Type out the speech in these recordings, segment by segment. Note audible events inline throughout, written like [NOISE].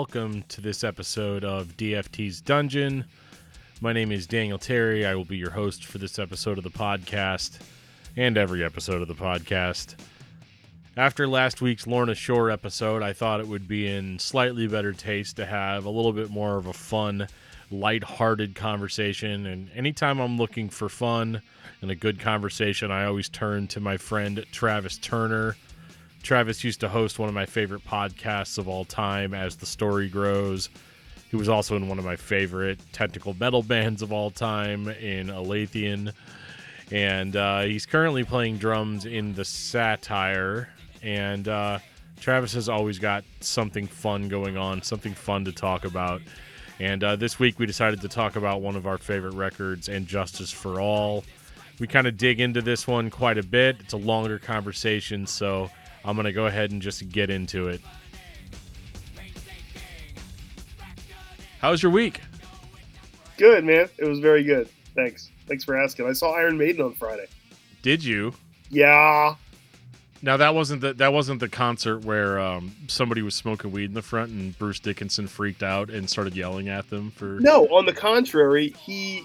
Welcome to this episode of DFT's Dungeon. My name is Daniel Terry. I will be your host for this episode of the podcast and every episode of the podcast. After last week's Lorna Shore episode, I thought it would be in slightly better taste to have a little bit more of a fun, light-hearted conversation. And anytime I'm looking for fun and a good conversation, I always turn to my friend Travis Turner. Travis used to host one of my favorite podcasts of all time, As the Story Grows. He was also in one of my favorite technical metal [LAUGHS] bands of all time, in Alathian. And uh, he's currently playing drums in The Satire. And uh, Travis has always got something fun going on, something fun to talk about. And uh, this week we decided to talk about one of our favorite records, And Justice for All. We kind of dig into this one quite a bit. It's a longer conversation, so I'm going to go ahead and just get into it. How's your week? Good, man. It was very good. Thanks. Thanks for asking. I saw Iron Maiden on Friday. Did you? Yeah. Now that wasn't the that wasn't the concert where um, somebody was smoking weed in the front and Bruce Dickinson freaked out and started yelling at them for. No, on the contrary, he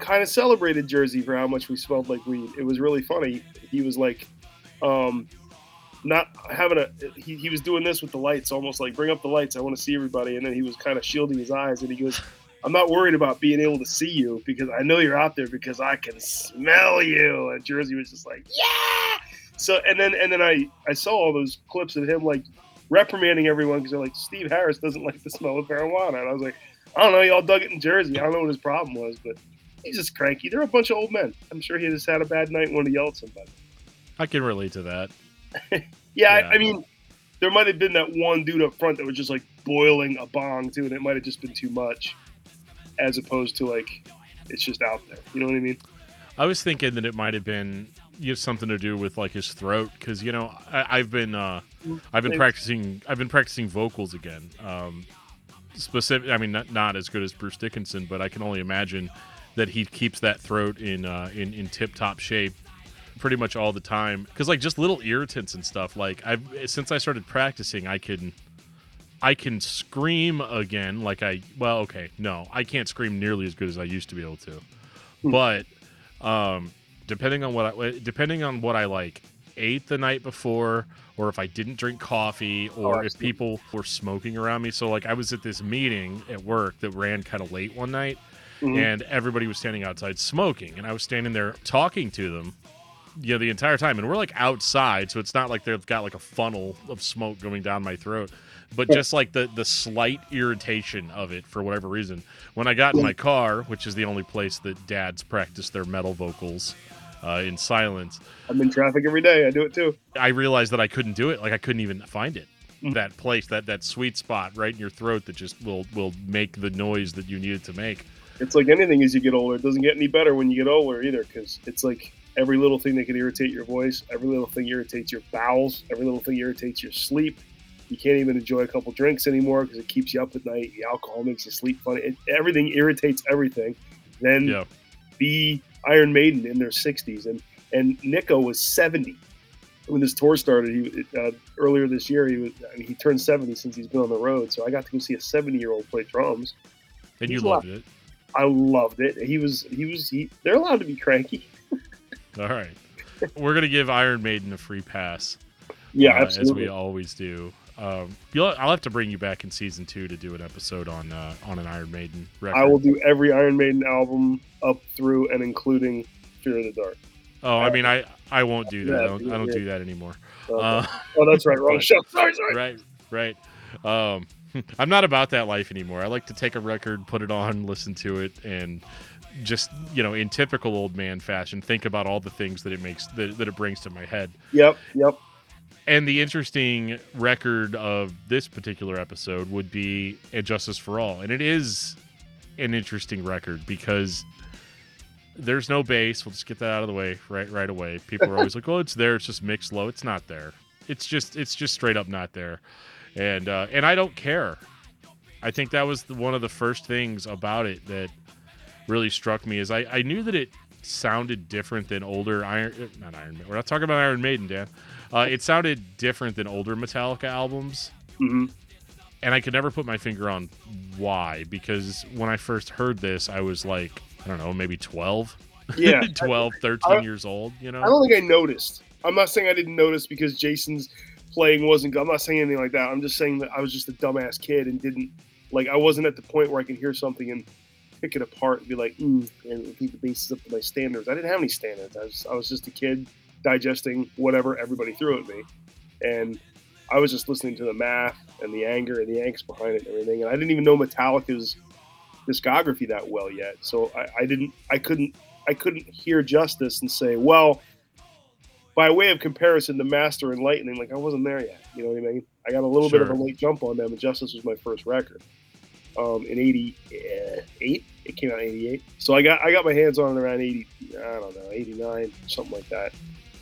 kind of celebrated Jersey for how much we smelled like weed. It was really funny. He was like, um, not having a. He, he was doing this with the lights, almost like bring up the lights. I want to see everybody, and then he was kind of shielding his eyes, and he goes. I'm not worried about being able to see you because I know you're out there because I can smell you. And Jersey was just like, yeah. So and then and then I I saw all those clips of him like reprimanding everyone because they're like Steve Harris doesn't like the smell of marijuana, and I was like, I don't know, y'all dug it in Jersey. I don't know what his problem was, but he's just cranky. They're a bunch of old men. I'm sure he just had a bad night and wanted to yell at somebody. I can relate to that. Yeah, [LAUGHS] Yeah. I, I mean, there might have been that one dude up front that was just like boiling a bong too, and it might have just been too much, as opposed to like it's just out there. You know what I mean? I was thinking that it might have been you have something to do with like his throat because you know I, I've been uh, I've been practicing I've been practicing vocals again. Um, specific, I mean not not as good as Bruce Dickinson, but I can only imagine that he keeps that throat in uh, in in tip top shape pretty much all the time because like just little irritants and stuff. Like I've since I started practicing, I can. I can scream again, like I well, okay, no, I can't scream nearly as good as I used to be able to, but um, depending on what I depending on what I like ate the night before, or if I didn't drink coffee, or Oh, if people were smoking around me. So like I was at this meeting at work that ran kind of late one night, Mhm. and everybody was standing outside smoking, and I was standing there talking to them. You know, the entire time, and we're like outside, so it's not like they've got like a funnel of smoke going down my throat, but just like the the slight irritation of it for whatever reason. When I got in my car, which is the only place that dads practice their metal vocals uh, in silence, I'm in traffic every day. I do it too. I realized that I couldn't do it. Like I couldn't even find it. Mhm. That place, that that sweet spot right in your throat that just will will make the noise that you need it to make. It's like anything as you get older. It doesn't get any better when you get older either, because it's like every little thing that can irritate your voice, every little thing irritates your bowels, every little thing irritates your sleep. You can't even enjoy a couple drinks anymore because it keeps you up at night. The alcohol makes you sleep funny. It, everything irritates everything. Then Yeah. be Iron Maiden in their 60s, and and Nicko was 70 when this tour started. He uh, earlier this year he was I mean, he turned 70 since he's been on the road. So I got to go see a 70 year old play drums. And you He's loved it. I loved it. He was he was he. They're allowed to be cranky. [LAUGHS] All right. We're gonna give Iron Maiden a free pass. Yeah, uh, absolutely. As we always do. Um, you'll, I'll have to bring you back in season two to do an episode on uh, on an Iron Maiden record. I will do every Iron Maiden album up through and including Fear of the Dark. Oh, I mean, I I won't do that. Yeah, I don't, I don't yeah. do that anymore. Uh, Uh, oh, that's right. Wrong but- [LAUGHS] show. Sorry, sorry. right, right. Um, [LAUGHS] I'm not about that life anymore. I like to take a record, put it on, listen to it, and just you know, in typical old man fashion, think about all the things that it makes that, that it brings to my head. Yep, yep. And the interesting record of this particular episode would be "And Justice for All," and it is an interesting record because there's no bass. We'll just get that out of the way right right away. People are always [LAUGHS] like, "Oh, it's there. It's just mixed low." It's not there. It's just it's just straight up not there, and uh, and I don't care. I think that was the, one of the first things about it that really struck me is I, I knew that it sounded different than older Iron not Iron Maiden. We're not talking about Iron Maiden, Dan. Uh, it sounded different than older Metallica albums hmm and I could never put my finger on why because when I first heard this, I was like, I don't know, maybe 12, Yeah, [LAUGHS] 12, 13 I- years old, you know? I don't think I noticed. I'm not saying I didn't notice because Jason's playing wasn't good. I'm not saying anything like that. I'm just saying that I was just a dumbass kid and didn't like I wasn't at the point where I could hear something and pick it apart and be like, mm, and think the bass is up to my standards. I didn't have any standards. I was I was just a kid digesting whatever everybody threw at me, and I was just listening to the math and the anger and the angst behind it and everything. And I didn't even know Metallica's discography that well yet, so I, I didn't I couldn't I couldn't hear Justice and say, well, by way of comparison to Master and Lightning, like I wasn't there yet. You know what I mean? I got a little bit of a late jump on them, and Justice was my first record. Um, in '88, it came out in '88, so I got I got my hands on it around '80. I don't know, '89, something like that.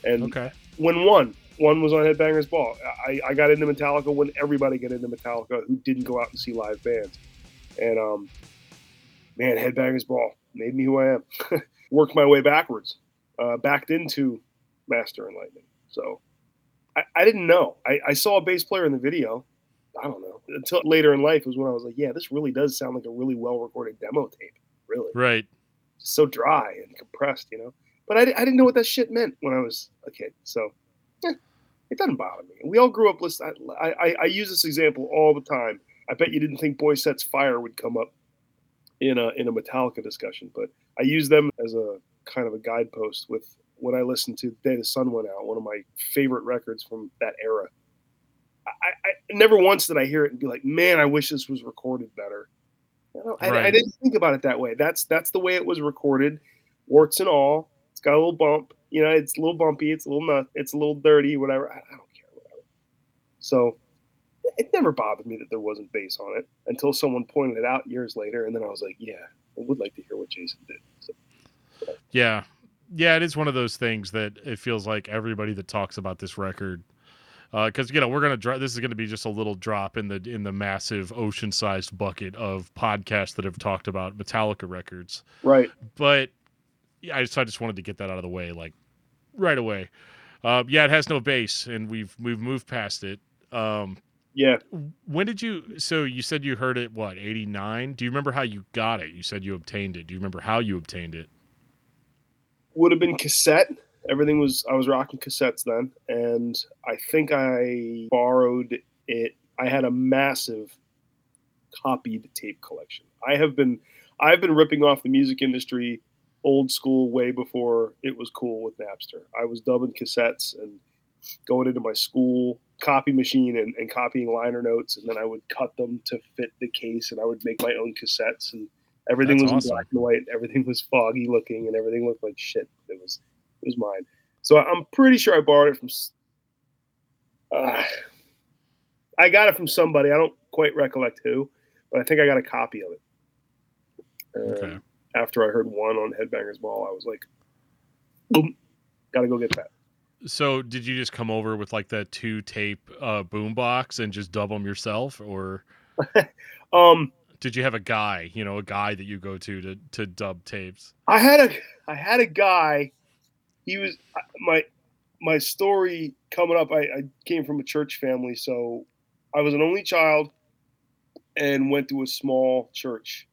And Okay. when one one was on Headbangers Ball, I, I got into Metallica when everybody got into Metallica who didn't go out and see live bands. And um, man, Headbangers Ball made me who I am. [LAUGHS] Worked my way backwards, uh, backed into Master and Lightning. So I, I didn't know. I, I saw a bass player in the video. I don't know until later in life was when I was like, yeah, this really does sound like a really well recorded demo tape. Really, Right. so dry and compressed, you know. But I, I didn't know what that shit meant when I was a kid. So eh, it doesn't bother me. We all grew up listening. I, I, I use this example all the time. I bet you didn't think Boy Sets Fire would come up in a in a Metallica discussion, but I use them as a kind of a guidepost with when I listened to The Day the Sun Went Out, one of my favorite records from that era. I, I never once did I hear it and be like, man, I wish this was recorded better. You know, I, I didn't think about it that way. That's that's the way it was recorded, warts and all. It's got a little bump. You know, it's a little bumpy. It's a little nut. It's a little dirty. Whatever. I, I don't care. Whatever. So it never bothered me that there wasn't bass on it until someone pointed it out years later, and then I was like, yeah, I would like to hear what Jason did. So, Yeah. Yeah, it is one of those things that it feels like everybody that talks about this record because you know we're gonna this is gonna be just a little drop in the in the massive ocean-sized bucket of podcasts that have talked about Metallica records. right. But yeah, I just I just wanted to get that out of the way like right away. Uh, yeah, it has no bass, and we've we've moved past it. Um, Yeah. when did you? So you said you heard it what eighty nine? Do you remember how you got it? You said you obtained it. Do you remember how you obtained it? would have been cassette. Everything was I was rocking cassettes then, and I think I borrowed it. I had a massive copied tape collection. I have been I've been ripping off the music industry old school way before it was cool with Napster. I was dubbing cassettes and going into my school copy machine and, and copying liner notes and then I would cut them to fit the case and I would make my own cassettes and everything That's was awesome. black and white, everything was [LAUGHS] foggy looking and everything looked like shit. It was it was mine. So I'm pretty sure I borrowed it from uh, I got it from somebody. I don't quite recollect who, but I think I got a copy of it. Okay. After I heard one on Headbangers Ball, I was like, boom, gotta go get that. So did you just come over with like that two tape uh, boombox and just dub them yourself, or [LAUGHS] Um, did you have a guy, you know, a guy that you go to to to dub tapes? I had a I had a guy. He was my my story coming up. I, I came from a church family, so I was an only child and went to a small church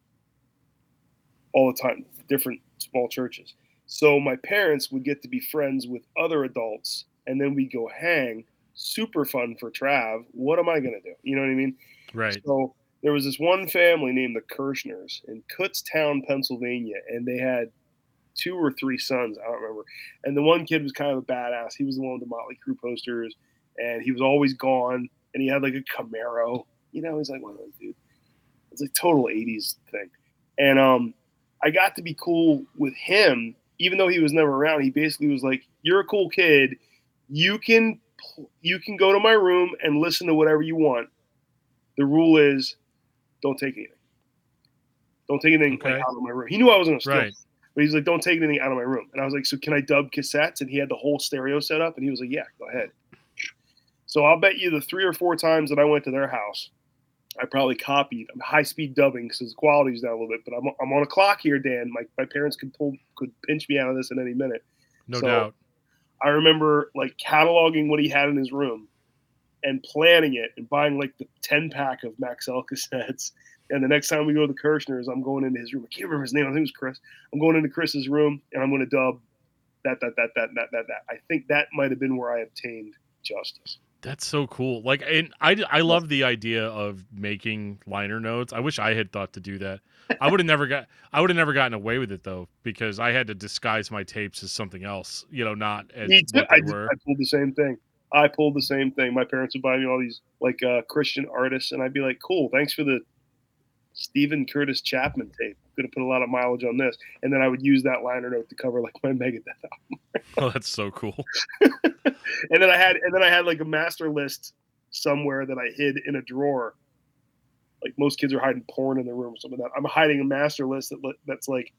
all the time, different small churches. So my parents would get to be friends with other adults, and then we go hang. Super fun for Trav. What am I gonna do? You know what I mean? Right. So there was this one family named the Kirshners in Kutztown, Pennsylvania, and they had two or three sons. I don't remember. And the one kid was kind of a badass. He was the one with the Motley Crue posters, and he was always gone. And he had like a Camaro. You know, he's like one of those dudes. It's like total '80s thing. And um, I got to be cool with him, even though he was never around. He basically was like, "You're a cool kid. You can you can go to my room and listen to whatever you want. The rule is, don't take anything. Don't take anything Okay. out of my room." He knew I was gonna steal, Right. But he's like, "Don't take anything out of my room." And I was like, "So can I dub cassettes?" And he had the whole stereo set up, and he was like, "Yeah, go ahead." So I'll bet you the three or four times that I went to their house, I probably copied. I'm high speed dubbing because the quality's down a little bit, but I'm, I'm on a clock here, Dan. My, my parents could pull could pinch me out of this at any minute. No So- doubt. I remember like cataloging what he had in his room and planning it and buying like the 10 pack of Maxell [LAUGHS] cassettes. And the next time we go to the Kirshner's, I'm going into his room. I can't remember his name. I think it was Chris. I'm going into Chris's room and I'm going to dub that, that, that, that, that, that, that. I think that might have been where I obtained justice. That's so cool. Like, and I, I love the idea of making liner notes. I wish I had thought to do that. I would have never got, I would have never gotten away with it though, because I had to disguise my tapes as something else, you know, not as Me too. what I, they did, were. I pulled the same thing. I pulled the same thing. My parents would buy me all these like uh, Christian artists, and I'd be like, "Cool, thanks for the Steven Curtis Chapman tape. I'm gonna put a lot of mileage on this." And then I would use that liner note to cover like my Megadeth album. [LAUGHS] Oh, that's so cool. [LAUGHS] And then I had, and then I had like a master list somewhere that I hid in a drawer. Like most kids are hiding porn in their room or something. Like that I'm hiding a master list that that's like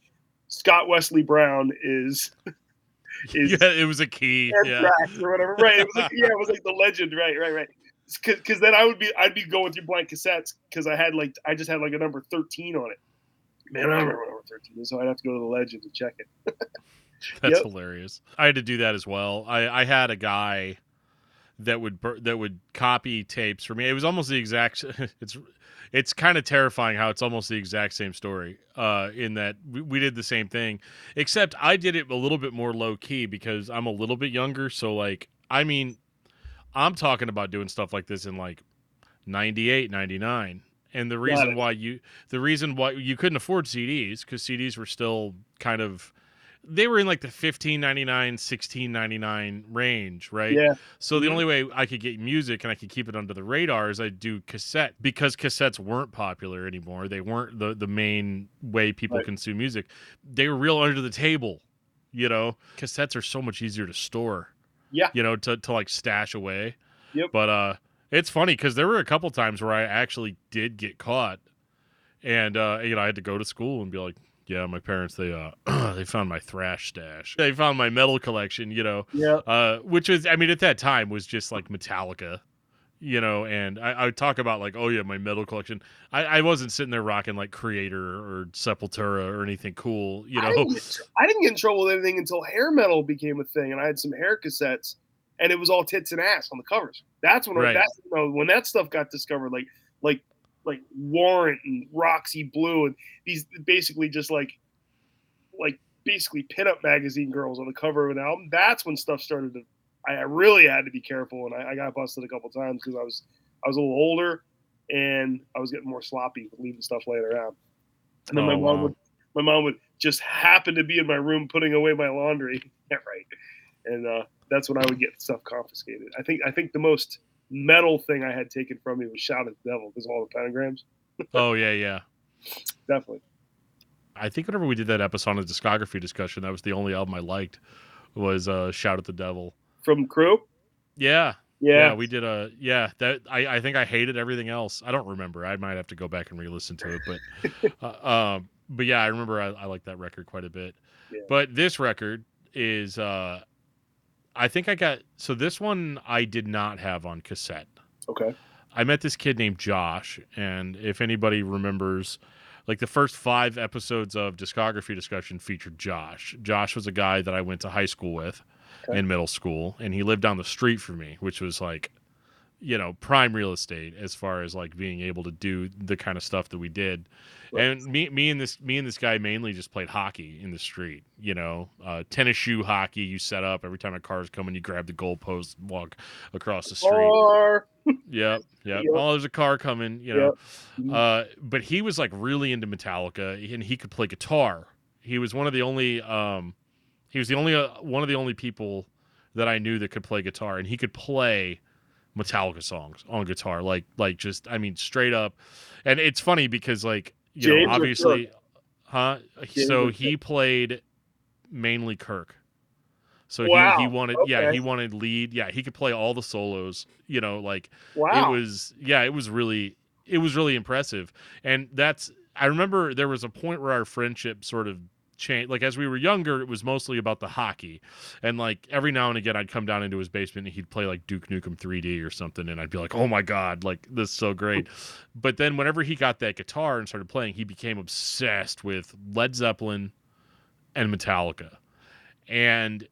Scott Wesley Brown is [LAUGHS] is yeah, it was a key. Yeah. or whatever. Right. It was like, yeah, it was like the legend. Right, right, right. Because then I would be I'd be going through blank cassettes because I had like I just had like a number thirteen on it. Man, I don't remember what number thirteen is, so I'd have to go to the legend to check it. [LAUGHS] That's Yep. hilarious. I had to do that as well. I, I had a guy that would bur- that would copy tapes for me. It was almost the exact. [LAUGHS] It's it's kind of terrifying how it's almost the exact same story. Uh, in that we, we did the same thing, except I did it a little bit more low key because I'm a little bit younger. So like, I mean, I'm talking about doing stuff like this in like 98, 99. And the reason why you the reason why you couldn't afford CDs because CDs were still kind of they were in like the 15.99 16.99 range right Yeah. so the Mhm. only way i could get music and i could keep it under the radar is i do cassette because cassettes weren't popular anymore they weren't the, the main way people Right. consume music they were real under the table you know cassettes are so much easier to store Yeah. you know to, to like stash away Yep. but uh it's funny because there were a couple times where i actually did get caught and uh you know i had to go to school and be like yeah my parents they uh [CLEARS THROAT] they found my thrash stash they found my metal collection you know Yeah. uh which was i mean at that time was just like metallica you know and i, I would talk about like oh yeah my metal collection I, I wasn't sitting there rocking like Kreator or sepultura or anything cool you I know didn't, get, I didn't get in trouble with anything until hair metal became a thing, and I had some hair cassettes, and it was all tits and ass on the covers. That's when Right. that's you know, when that stuff got discovered, like like like Warrant and Roxy Blue, and these basically just like like basically pinup magazine girls on the cover of an album. That's when stuff started to. I really had to be careful, and I, I got busted a couple times because I was I was a little older, and I was getting more sloppy with leaving stuff laying around. And then Oh, my mom wow. would my mom would just happen to be in my room putting away my laundry. [LAUGHS] Yeah, right. And uh, that's when I would get stuff confiscated. I think I think the most metal thing I had taken from me was "Shout at the Devil" because all the pentagrams. [LAUGHS] oh yeah yeah Definitely. I think whenever we did that episode on the discography discussion, that was the only album I liked was uh, "Shout at the Devil." From Crew. Yeah, yeah, Yeah. we did a yeah. That I, I think I hated everything else. I don't remember. I might have to go back and re-listen to it, but [LAUGHS] uh, um, but yeah, I remember I, I like that record quite a bit. Yeah. But this record is uh, I think I got so this one I did not have on cassette. okay. I met this kid named Josh, and if anybody remembers, like the first five episodes of discography discussion featured Josh. Josh was a guy that I went to high school with Okay. in middle school, and he lived down the street from me, which was like, you know, prime real estate as far as like being able to do the kind of stuff that we did. Right. And me, me and this, me and this guy mainly just played hockey in the street. You know, uh, tennis shoe hockey. You set up every time a car's coming, you grab the goalpost, and walk across the street. Or [LAUGHS] Yep, yep. Yep. Oh, there's a car coming, you know. Mhm. Uh, but he was like really into Metallica, and he could play guitar. He was one of the only, um, he was the only uh, one of the only people that I knew that could play guitar, and he could play Metallica songs on guitar, like like just I mean straight up. And it's funny because like you James know obviously, huh? James so he played mainly Kirk. So Wow, he, he wanted yeah he wanted lead yeah he could play all the solos you know like wow. it was yeah it was really it was really impressive and that's i remember there was a point where our friendship sort of changed like as we were younger it was mostly about the hockey. And like every now and again i'd come down into his basement and he'd play like duke nukem 3d or something and i'd be like oh my god like this is so great. But then whenever he got that guitar and started playing he became obsessed with led zeppelin and metallica. And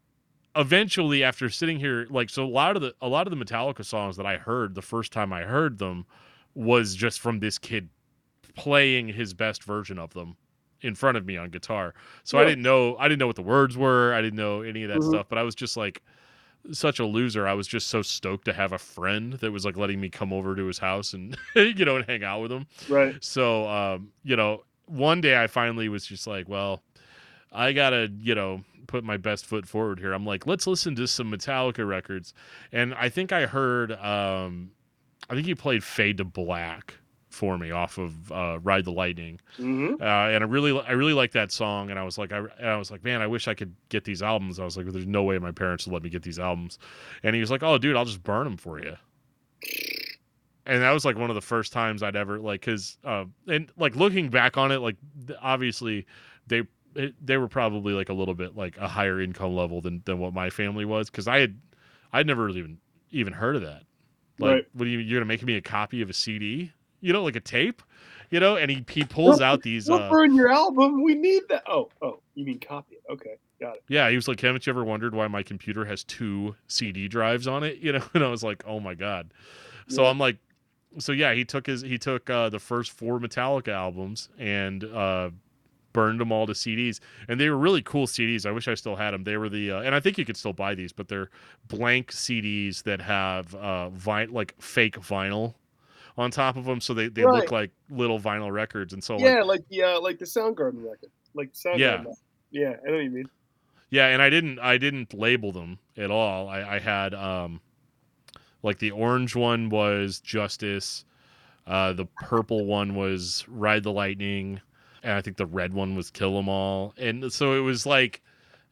eventually after sitting here like so a lot of the a lot of the Metallica songs that I heard the first time I heard them was just from this kid playing his best version of them in front of me on guitar. So I didn't know I didn't know what the words were. I didn't know any of that Mhm. stuff, but I was just like such a loser. I was just so stoked to have a friend that was like letting me come over to his house and [LAUGHS] you know and hang out with him. Right. So, um, you know, one day I finally was just like, well, I gotta, you know, put my best foot forward here. I'm like, let's listen to some Metallica records, and I think I heard, um, I think he played Fade to Black for me off of uh, Ride the Lightning, hmm uh, and I really, I really like that song. And I was like, I, I was like, man, I wish I could get these albums. I was like, there's no way my parents would let me get these albums. And he was like, oh, dude, I'll just burn them for you. And that was like one of the first times I'd ever like, cause, uh, and like looking back on it, like obviously they, it, they were probably like a little bit like a higher income level than, than what my family was. Cause I had, I'd never really even, even heard of that. Like, Right. what are you, you're gonna make me a copy of a CD, you know, like a tape, you know? And he, he pulls out these, uh, burn your album. We need that. Oh, oh, you mean copy it? Okay, got it. Yeah, he was like, "Haven't you ever wondered why my computer has two CD drives on it?" [LAUGHS] You know, and I was like, "Oh my god." So Yeah. I'm like, so yeah, he took his he took uh, the first four Metallica albums and uh, burned them all to CDs, and they were really cool CDs. I wish I still had them. They were the uh, and I think you could still buy these, but they're blank CDs that have uh, vi- like fake vinyl on top of them, so they, they look like little vinyl records. And so like, yeah, like the uh, like the Soundgarden record, like Soundgarden. Yeah. record. Yeah, I know what you mean. Yeah, and I didn't I didn't label them at all. I, I had um like the orange one was Justice, uh the purple one was Ride the Lightning, and I think the red one was Kill 'Em All. And so it was like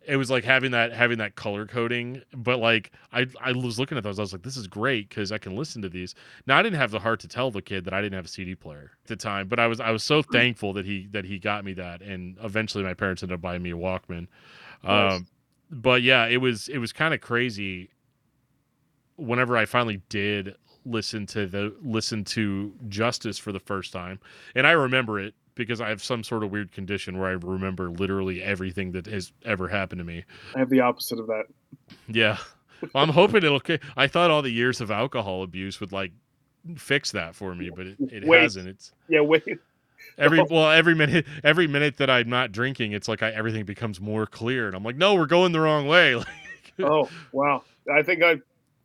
it was like having that having that color coding, but like I I was looking at those, I was like, this is great because I can listen to these. Now I didn't have the heart to tell the kid that I didn't have a CD player at the time, but I was I was so thankful that he that he got me that, and eventually my parents ended up buying me a Walkman. Nice. Um, but yeah, it was it was kind of crazy. Whenever I finally did listen to the listen to Justice for the first time, and I remember it because I have some sort of weird condition where I remember literally everything that has ever happened to me. I have the opposite of that. Yeah, well, I'm hoping it'll. I thought all the years of alcohol abuse would like fix that for me, but it, it Wait. hasn't. It's Yeah, wait. every [LAUGHS] well every minute every minute that I'm not drinking, it's like I, everything becomes more clear, and I'm like, no, we're going the wrong way. [LAUGHS] Oh, wow. I think I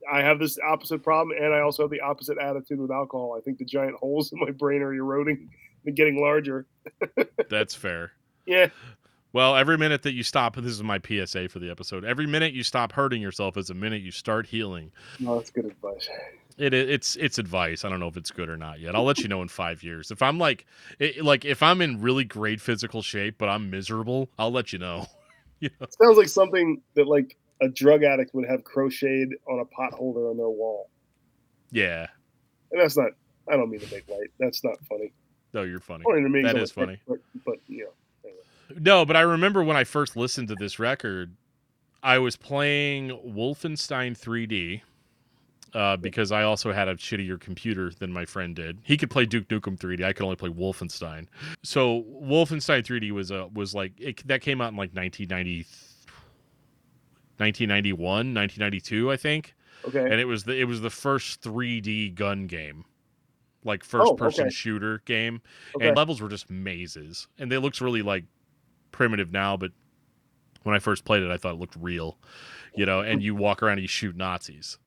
I have this opposite problem, and I also have the opposite attitude with alcohol. I think the giant holes in my brain are eroding and getting larger. [LAUGHS] That's fair. Yeah, Well, every minute that you stop, this is my PSA for the episode. Every minute you stop hurting yourself is a minute you start healing. no, that's good advice. It, it it's it's advice. I don't know if it's good or not yet. I'll let you know in five years. If I'm like it, like if I'm in really great physical shape but I'm miserable, I'll let you know. [LAUGHS] you know? Sounds like something that like a drug addict would have crocheted on a pot holder on their wall. Yeah. And that's not. I don't mean to make light. That's not funny. No, you're funny. Funny to me. That is funny. But, but you know, No, but I remember when I first listened to this record, I was playing Wolfenstein 3D uh, because I also had a shittier computer than my friend did. He could play Duke Nukem 3D. I could only play Wolfenstein. So Wolfenstein 3D was a was like it, that came out in like 1990, 1991, 1992, I think, okay. and it was the it was the first 3D gun game. Like first person okay. shooter game okay. and levels were just mazes and they looks really like primitive now but when i first played it i thought it looked real you know and you walk around and you shoot nazis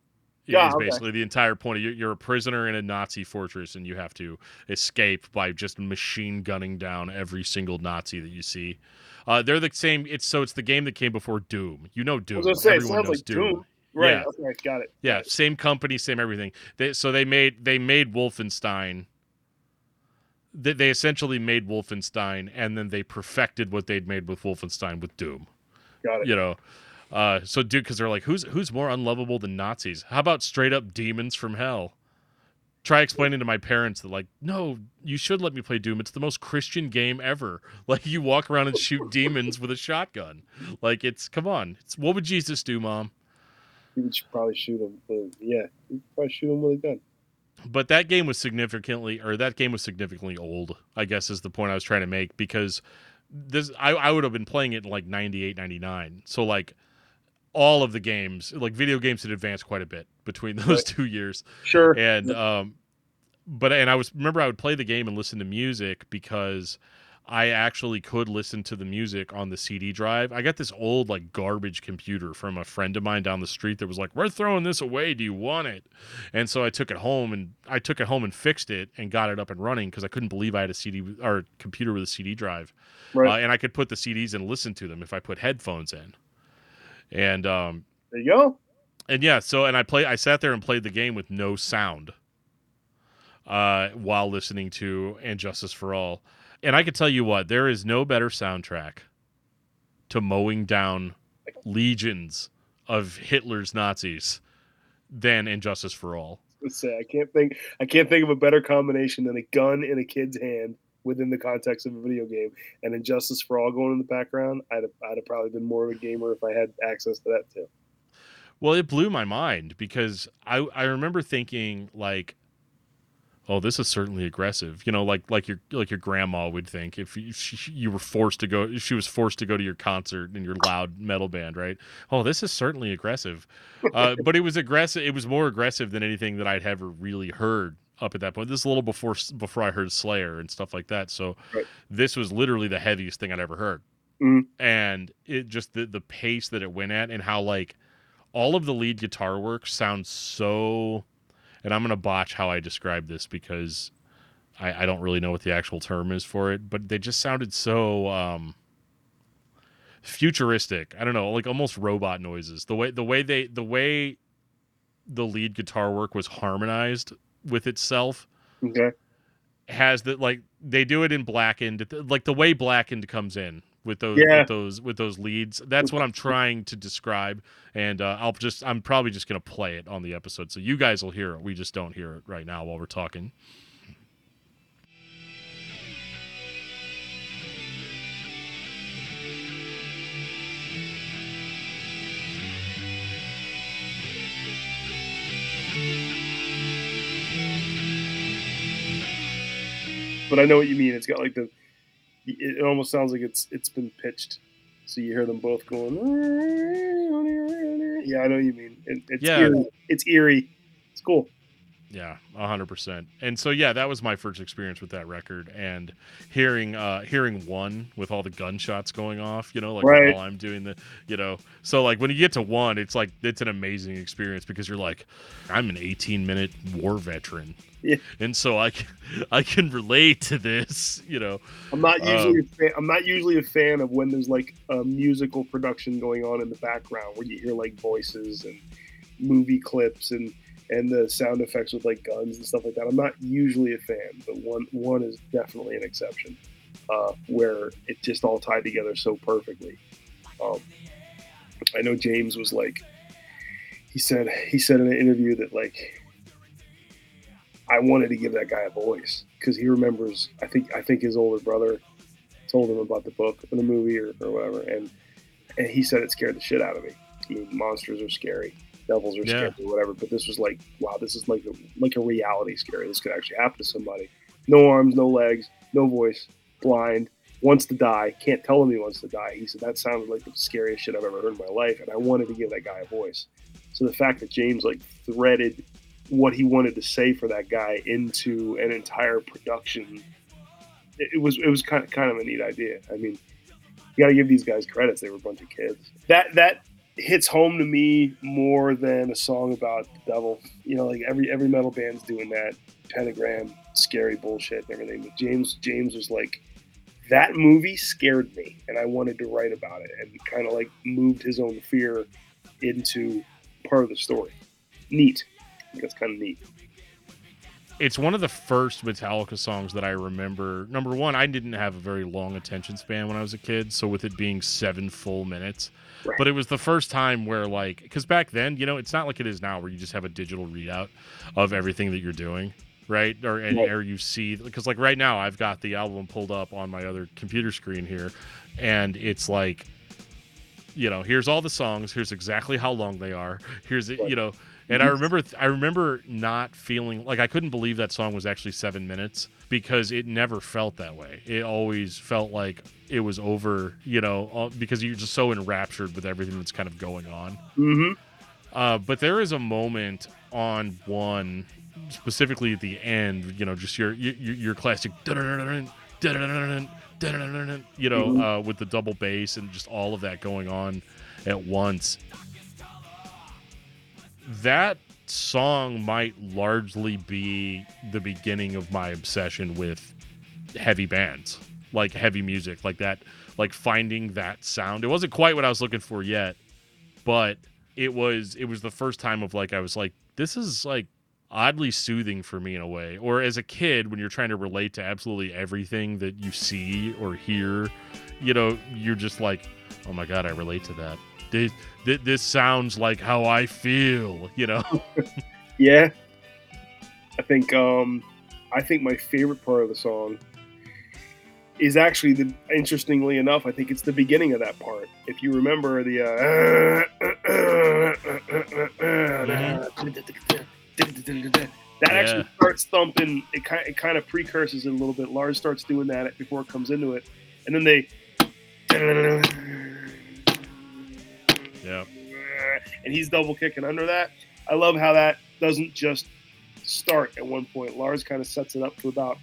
Yeah, okay. basically the entire point of you're, you're a prisoner in a nazi fortress and you have to escape by just machine gunning down every single nazi that you see uh, they're the same it's so it's the game that came before doom you know doom say, everyone knows like Doom. Right. Yeah. Okay. Got it. yeah, same company, same everything. They, so they made they made Wolfenstein. They, they essentially made Wolfenstein, and then they perfected what they'd made with Wolfenstein with Doom. Got it. You know, uh, so dude, because they're like, who's who's more unlovable than Nazis? How about straight up demons from hell? Try explaining to my parents that like, no, you should let me play Doom. It's the most Christian game ever. [LAUGHS] Like you walk around and shoot demons with a shotgun. Like it's come on. It's what would Jesus do, mom? You would probably shoot him. But yeah, you probably shoot him with a gun. but that game was significantly or that game was significantly old i guess is the point i was trying to make because this i, I would have been playing it in like 98 99 so like all of the games. Like video games had advanced quite a bit between [LAUGHS] those Right. two years Sure. and um but and i was remember i would play the game and listen to music because i actually could listen to the music on the cd drive i got this old like garbage computer from a friend of mine down the street that was like we're throwing this away do you want it and so i took it home and i took it home and fixed it and got it up and running because i couldn't believe i had a cd or a computer with a cd drive right. uh, and i could put the cds and listen to them if i put headphones in and um there you go. and yeah, so and I play I sat there and played the game with no sound uh while listening to And Justice for All. And I could tell you what, there is no better soundtrack to mowing down legions of Hitler's Nazis than Injustice for All. Say I can't think. I can't think of a better combination than a gun in a kid's hand within the context of a video game and Injustice for All going in the background. I'd have, I'd have probably been more of a gamer if I had access to that too. Well, it blew my mind because I I remember thinking like, oh, this is certainly aggressive. You know, like like your like your grandma would think if you, she, you were forced to go, she was forced to go to your concert in your loud metal band, right? Oh, this is certainly aggressive. Uh, [LAUGHS] but it was aggressive. It was more aggressive than anything that I'd ever really heard up at that point. This is a little before before I heard Slayer and stuff like that. So Right. this was literally the heaviest thing I'd ever heard. Mhm. And it just the the pace that it went at and how like all of the lead guitar work sounds so and i'm going to botch how i describe this because I, I don't really know what the actual term is for it but they just sounded so um futuristic. I don't know like almost robot noises. The way the way they the way the lead guitar work was harmonized with itself Okay. has that like they do it in blackened like the way blackened comes in with those Yeah. with those with those leads that's what i'm trying to describe and uh, i'll just i'm probably just going to play it on the episode so you guys will hear it we just don't hear it right now while we're talking But I know what you mean. It's got like the. It almost sounds like it's it's been pitched, so you hear them both going. Yeah, I know what you mean. It, it's Yeah. eerie. It's eerie. It's cool. Yeah, hundred percent. And so yeah, that was my first experience with that record, and hearing uh hearing one with all the gunshots going off, you know, like Right. while I'm doing the, you know, so like when you get to one, it's like it's an amazing experience because you're like, I'm an 18 minute war veteran, Yeah. and so I can I can relate to this, you know. I'm not Um, usually a fan, I'm not usually a fan of when there's like a musical production going on in the background where you hear like voices and movie clips and and the sound effects with like guns and stuff like that. I'm not usually a fan, but one one is definitely an exception uh, where it just all tied together so perfectly. Um, I know James was like he said he said in an interview that like I wanted to give that guy a voice because he remembers. I think I think his older brother told him about the book or the movie or, or whatever, and and he said it scared the shit out of me. I mean, monsters are scary, devils are Yeah. scary, or whatever. But this was like, wow, this is like a, like a reality scary. This could actually happen to somebody. No arms, no legs, no voice, blind, wants to die. Can't tell him he wants to die. He said that sounded like the scariest shit I've ever heard in my life, and I wanted to give that guy a voice. So the fact that James like threaded what he wanted to say for that guy into an entire production it, it was it was kind of kind of a neat idea i mean you got to give these guys credits they were a bunch of kids that that hits home to me more than a song about the devil. You know like every every metal band's doing that pentagram scary bullshit and everything. But james james was like that movie scared me and i wanted to write about it and kind of like moved his own fear into part of the story. Neat. I think that's kind of neat. It's one of the first Metallica songs that I remember. Number one, I didn't have a very long attention span when I was a kid, so with it being seven full minutes, Right. but it was the first time where like, because back then, you know, it's not like it is now where you just have a digital readout of everything that you're doing, right? Or and Right. or you see, because like right now, I've got the album pulled up on my other computer screen here, and it's like, you know, here's all the songs, here's exactly how long they are, here's it, Right. you know And I mm-hmm. remember, th- I remember not feeling like I couldn't believe that song was actually seven minutes because it never felt that way. It always felt like it was over, you know, uh, because you're just so enraptured with everything that's kind of going on. hmm Uh, but there is a moment on one, specifically at the end, you know, just your your, your classic, you know, Mhm. uh, with the double bass and just all of that going on at once. That song might largely be the beginning of my obsession with heavy bands, like heavy music, like that, like finding that sound. It wasn't quite what I was looking for yet, but it was it was the first time of like I was like this is like oddly soothing for me in a way or as a kid when you're trying to relate to absolutely everything that you see or hear you know you're just like oh my god I relate to that this, this, sounds like how I feel you know [LAUGHS] Yeah. I think um I think my favorite part of the song is actually the interestingly enough, I think it's the beginning of that part. If you remember the uh, that actually Yeah. starts thumping it kind it kind of precurses it a little bit. Lars starts doing that before it comes into it. And then they yeah and he's double kicking under that. I love how that doesn't just start at one point. Lars kind of sets it up to about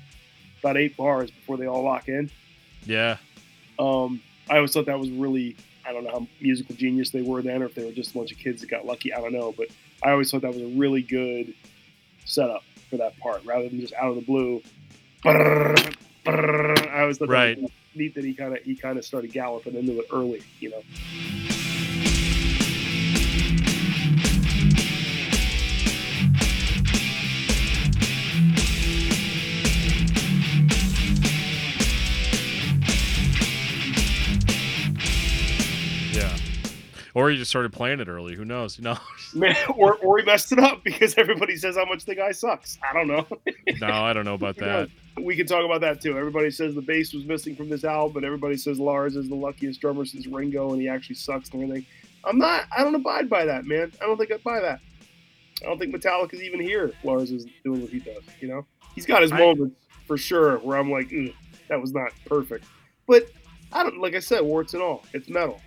about eight bars before they all lock in. yeah Um, I always thought that was really I don't know how musical genius they were then, or if they were just a bunch of kids that got lucky. I don't know, but I always thought that was a really good setup for that part, rather than just out of the blue. I always thought Right. that was neat that he kind of he kind of started galloping into it early, you know. Or he just started playing it early who knows no [LAUGHS] Man, or, or he messed it up because everybody says how much the guy sucks. I don't know. [LAUGHS] no I don't know about that We can talk about that too. Everybody says the bass was missing from this album, but everybody says Lars is the luckiest drummer since Ringo, and he actually sucks and everything. I'm not. I don't abide by that, man. I don't think I buy that. I don't think Metallica's even here. Lars is doing what he does. You know, he's got his I- moments for sure where I'm like, that was not perfect. But I don't. Like I said, warts and all, it's metal.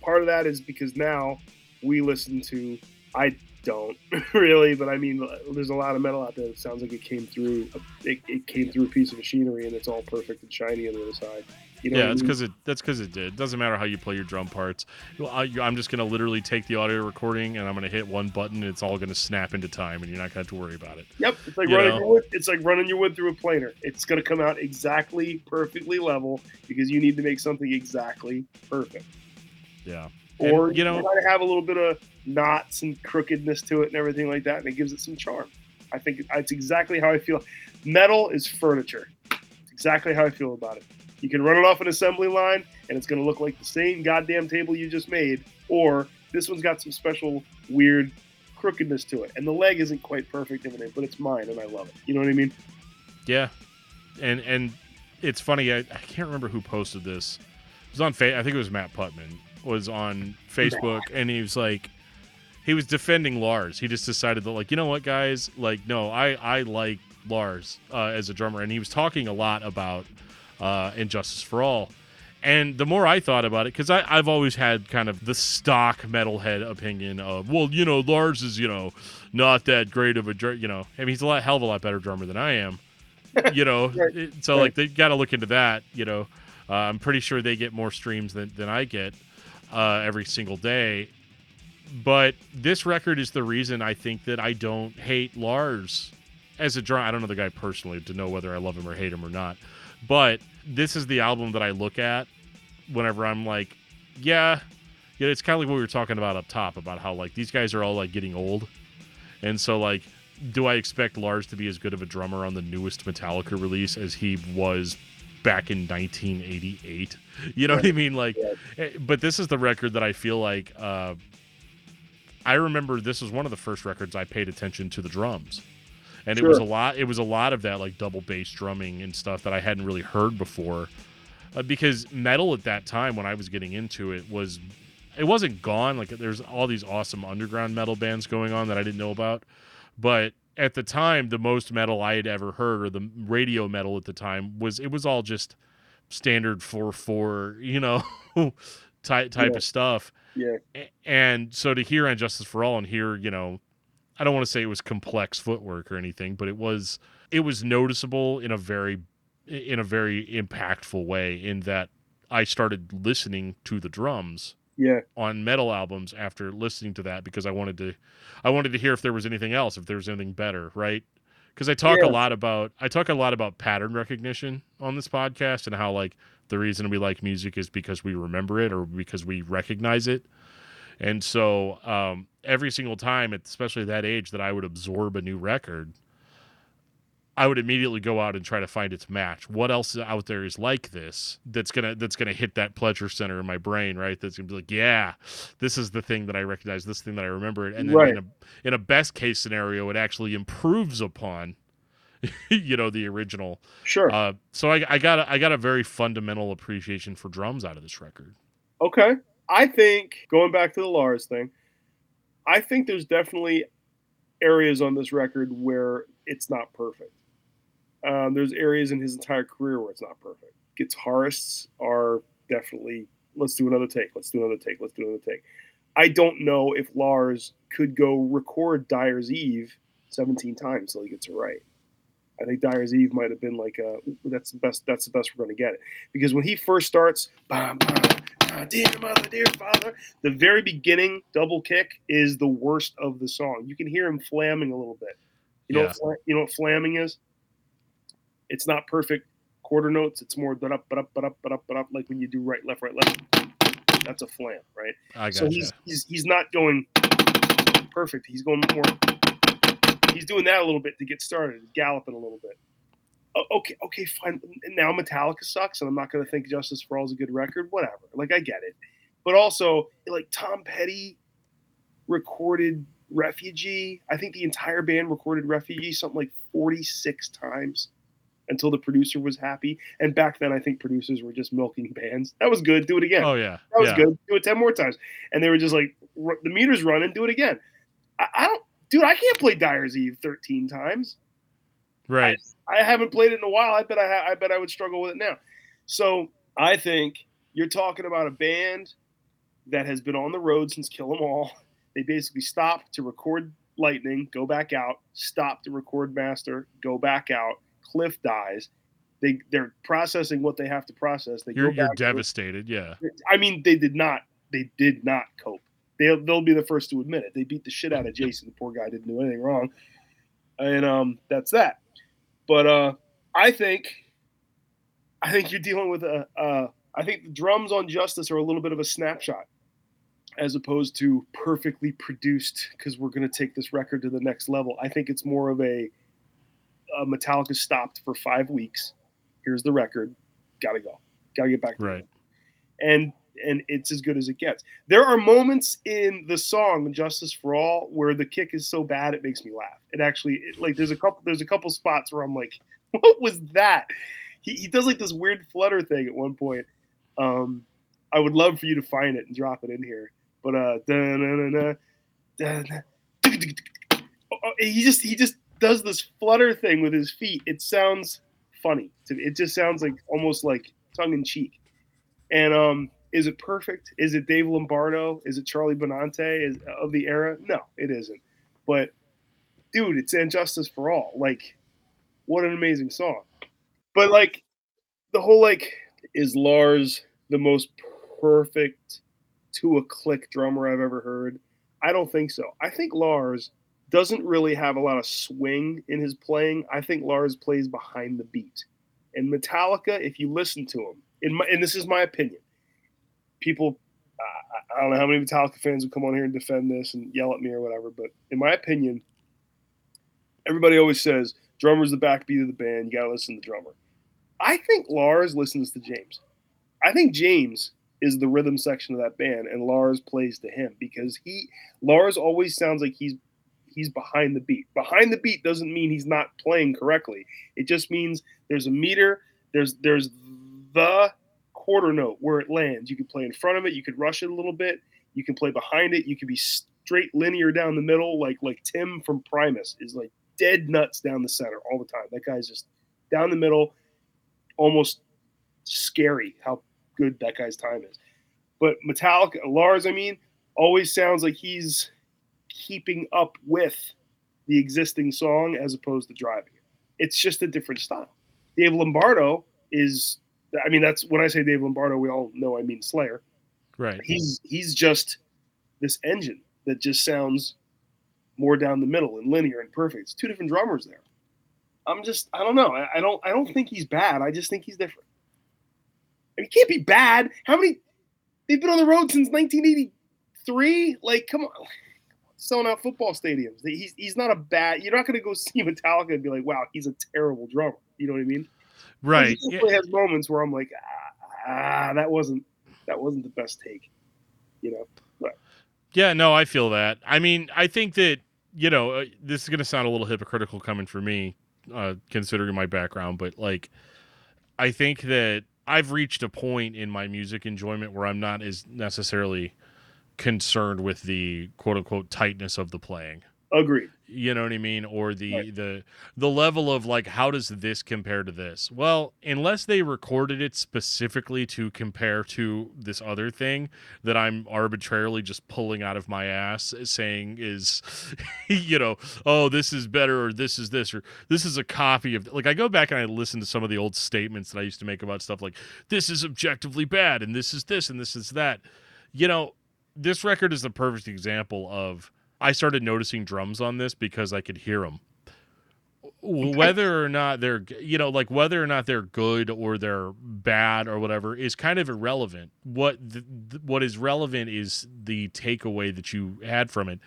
Part of that is because now we listen to. I don't [LAUGHS] really, but I mean, there's a lot of metal out there that sounds like it came through. It, it came through a piece of machinery, and it's all perfect and shiny on the other side. You know yeah, what I it's mean? because it. That's because it did. Doesn't matter how you play your drum parts. I, I'm just gonna literally take the audio recording and I'm gonna hit one button and it's all gonna snap into time and you're not gonna have to worry about it. Yep, it's like You running your wood. It's like running your wood through a planer. It's going to come out exactly perfectly level because you need to make something exactly perfect. Yeah. And, Or you know- try to have a little bit of knots and crookedness to it and everything like that, and it gives it some charm. I think it's exactly how I feel. Metal is furniture. It's exactly how I feel about it. You can run it off an assembly line, and it's going to look like the same goddamn table you just made, or this one's got some special weird crookedness to it, and the leg isn't quite perfect in it, but it's mine, and I love it. You know what I mean? Yeah. And and it's funny. I, I can't remember who posted this. It was on. Fa- I think it was Matt Putman was on Facebook, and he was like, he was defending Lars. He just decided that like, you know what, guys, like, no, I I like Lars uh, as a drummer, and he was talking a lot about uh, Injustice for All. And the more I thought about it, because I I've always had kind of the stock metalhead opinion of, well, you know, Lars is, you know, not that great of a, dr- you know, I mean, he's a lot, hell of a lot better drummer than I am, [LAUGHS] you know. Right. so, like, they got to look into that, you know. Uh, I'm pretty sure they get more streams than, than I get uh, every single day. But this record is the reason I think that I don't hate Lars as a drummer. I don't know the guy personally to know whether I love him or hate him or not. But this is the album that I look at whenever I'm like, yeah, yeah. It's kind of like what we were talking about up top about how like these guys are all like getting old, and so like, do I expect Lars to be as good of a drummer on the newest Metallica release as he was back in 1988? [LAUGHS] You know what I mean? Like, eh, but this is the record that I feel like. Uh, I remember this was one of the first records I paid attention to the drums. And it was a lot it was a lot of that like double bass drumming and stuff that I hadn't really heard before. Uh, because metal at that time when I was getting into it was it wasn't gone. Like there's all these awesome underground metal bands going on that I didn't know about, but at the time, the most metal I had ever heard, or the radio metal at the time, was it was all just standard four four, you know, [LAUGHS] type type Yeah. of stuff. Yeah. And so to hear on Justice for All and hear, you know, I don't want to say it was complex footwork or anything, but it was it was noticeable in a very in a very impactful way in that I started listening to the drums Yeah. on metal albums after listening to that because I wanted to I wanted to hear if there was anything else, if there was anything better, right? Because I talk Yeah. a lot about I talk a lot about pattern recognition on this podcast and how like the reason we like music is because we remember it or because we recognize it. And so um, every single time, at especially that age, that I would absorb a new record, I would immediately go out and try to find its match. What else out there is like this that's gonna that's gonna hit that pleasure center in my brain, right? That's gonna be like, yeah, this is the thing that I recognize, this thing that I remember, and then Right. in a in a best case scenario, it actually improves upon, [LAUGHS] you know, the original. Sure. Uh, so I, I got a, I got a very fundamental appreciation for drums out of this record. Okay. I think going back to the Lars thing, I think there's definitely areas on this record where it's not perfect. Um, there's areas in his entire career where it's not perfect. Guitarists are definitely let's do another take, let's do another take, let's do another take. I don't know if Lars could go record Dyer's Eve 17 times till he gets it right. I think Dyer's Eve might have been like, uh, that's the best. That's the best we're going to get it because when he first starts, bam, bam, dear mother, dear father, the very beginning double kick is the worst of the song. You can hear him flamming a little bit. You know, Yeah. what, you know what flamming is? It's not perfect quarter notes. It's more but up, but up, but up, but up, but up, like when you do right, left, right, left. That's a flam, right? I got So he's, he's he's not going perfect. He's going more. He's doing that a little bit to get started, galloping a little bit. Okay, okay, fine. Now Metallica sucks, and I'm not going to think Justice for All is a good record. Whatever. Like I get it, but also like Tom Petty recorded Refugee. I think the entire band recorded Refugee something like 46 times until the producer was happy. And back then, I think producers were just milking bands. That was good. Do it again. Oh yeah, That was yeah. good. Do it ten more times. And they were just like, "R- the meter's running. Do it again. I, I don't, dude. I can't play Dyer's Eve thirteen times. Right. I haven't played it in a while. I bet I, ha- I bet I would struggle with it now. So I think you're talking about a band that has been on the road since Kill 'Em All. [LAUGHS] They basically stopped to record Lightning, go back out. Stop to record Master, go back out. Cliff dies. They they're processing what they have to process. They You're you're devastated. Yeah. I mean, they did not. They did not cope. They'll they'll be the first to admit it. They beat the shit out of Jason. The poor guy didn't do anything wrong, and um, that's that. But uh, I think, I think you're dealing with a. Uh, I think the drums on Justice are a little bit of a snapshot, as opposed to perfectly produced. Because we're going to take this record to the next level. I think it's more of a. Uh, Metallica stopped for five weeks. Here's the record. Got to go. Got to get back. Right. and and it's as good as it gets. There are moments in the song "Justice for All" where the kick is so bad it makes me laugh. It actually it, like there's a couple there's a couple spots where I'm like, [LAUGHS] what was that? He, he does like this weird flutter thing at one point. Um, I would love for you to find it and drop it in here. But uh, da-na-na-na, da-na- oh, oh, he just he just does this flutter thing with his feet. It sounds funny. It just sounds like almost like tongue in cheek. And um, is it perfect? Is it Dave Lombardo? Is it Charlie Benante is, of the era? No, it isn't. But dude, it's And Justice for All. Like, what an amazing song. But like, the whole like, is Lars the most perfect to a click drummer I've ever heard? I don't think so. I think Lars doesn't really have a lot of swing in his playing. I think Lars plays behind the beat. And Metallica, if you listen to him, in my, and this is my opinion, people, uh, I don't know how many Metallica fans will come on here and defend this and yell at me or whatever, but in my opinion, everybody always says drummer's the backbeat of the band. You got to listen to the drummer. I think Lars listens to James. I think James is the rhythm section of that band, and Lars plays to him because he Lars always sounds like he's he's behind the beat. Behind the beat doesn't mean he's not playing correctly. It just means there's a meter, there's there's the quarter note where it lands. You can play in front of it, you could rush it a little bit. You can play behind it. You can be straight linear down the middle, like like Tim from Primus is like dead nuts down the center all the time. That guy's just down the middle, almost scary how good that guy's time is. But Metallica, Lars, I mean, always sounds like he's keeping up with the existing song as opposed to driving it. It's just a different style. Dave Lombardo is, I mean, that's when I say Dave Lombardo, we all know I mean Slayer. Right. He's he's just this engine that just sounds more down the middle and linear and perfect. It's two different drummers there. I'm just, I don't know. I, I don't, I don't think he's bad. I just think he's different. I mean, he can't be bad. How many? They've been on the road since 1983. Like, come on, selling out football stadiums. He's he's not a bad. You're not going to go [LAUGHS] see Metallica and be like, wow, he's a terrible drummer. You know what I mean? Right. He yeah. has moments where I'm like, ah, that wasn't that wasn't the best take. You know. But. Yeah. No, I feel that. I mean, I think that you know uh, this is going to sound a little hypocritical coming from me, uh, considering my background, but like, I think that I've reached a point in my music enjoyment where I'm not as necessarily concerned with the quote unquote tightness of the playing. Agreed. You know what I mean? Or the right. the the level of like how does this compare to this? Well, unless they recorded it specifically to compare to this other thing that I'm arbitrarily just pulling out of my ass saying is [LAUGHS] you know, oh, this is better or this is this or this is a copy of like I go back and I listen to some of the old statements that I used to make about stuff like this is objectively bad and this is this and this is that. You know, this record is the perfect example of I started noticing drums on this because I could hear them. Whether or not they're, you know, like whether or not they're good or they're bad or whatever is kind of irrelevant. What the, what is relevant is the takeaway that you had from it.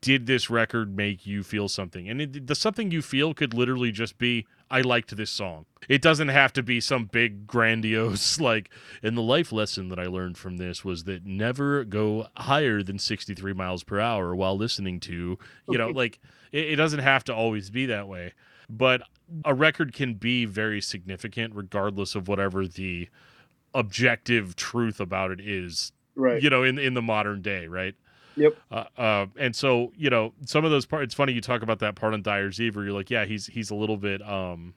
Did this record make you feel something? And it, the something you feel could literally just be, I liked this song. It doesn't have to be some big [LAUGHS] grandiose like and the life lesson that I learned from this was that never go higher than 63 miles per hour while listening to, you know, like it, it doesn't have to always be that way. But a record can be very significant regardless of whatever the objective truth about it is. Right. You know, in in the modern day, right? Yep. Uh, uh, and so you know some of those parts. It's funny you talk about that part on Dyer's Eve where you're like, yeah, he's he's a little bit um,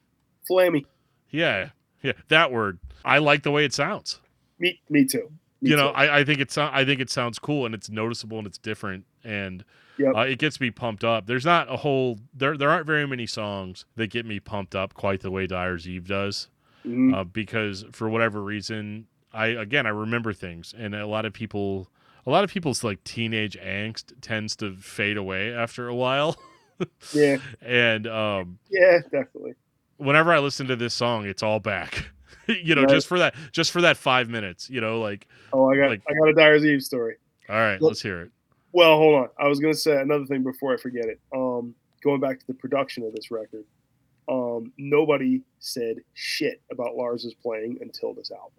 flammy. Yeah, yeah, that word. I like the way it sounds. Me, me too. Me you know, too. I, I think it's I think it sounds cool and it's noticeable and it's different and yep. uh, it gets me pumped up. There's not a whole there there aren't very many songs that get me pumped up quite the way Dyer's Eve does, mm-hmm. uh, because for whatever reason, I again I remember things and a lot of people a lot of people's like teenage angst tends to fade away after a while. yeah. [LAUGHS] And um yeah, definitely. Whenever I listen to this song, it's all back. [LAUGHS] you know, Right. just for that just for that 5 minutes, you know, like Oh, I got Like- I got a Dyer's Eve story. all right, Look- let's hear it. Well, hold on. I was gonna say another thing before I forget it. Um, going back to the production of this record, um, nobody said shit about Lars's playing until this album.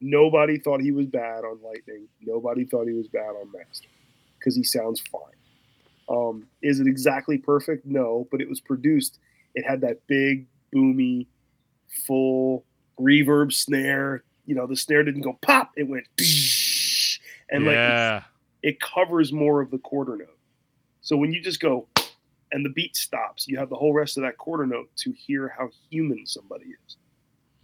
Nobody thought he was bad on Lightning. Nobody thought he was bad on Master because he sounds fine. Um, is it exactly perfect? No, but it was produced. It had that big, boomy, full reverb snare. You know, the snare didn't go pop; it went, [LAUGHS] and like it covers more of the quarter note. So when you just go and the beat stops, you have the whole rest of that quarter note to hear how human somebody is.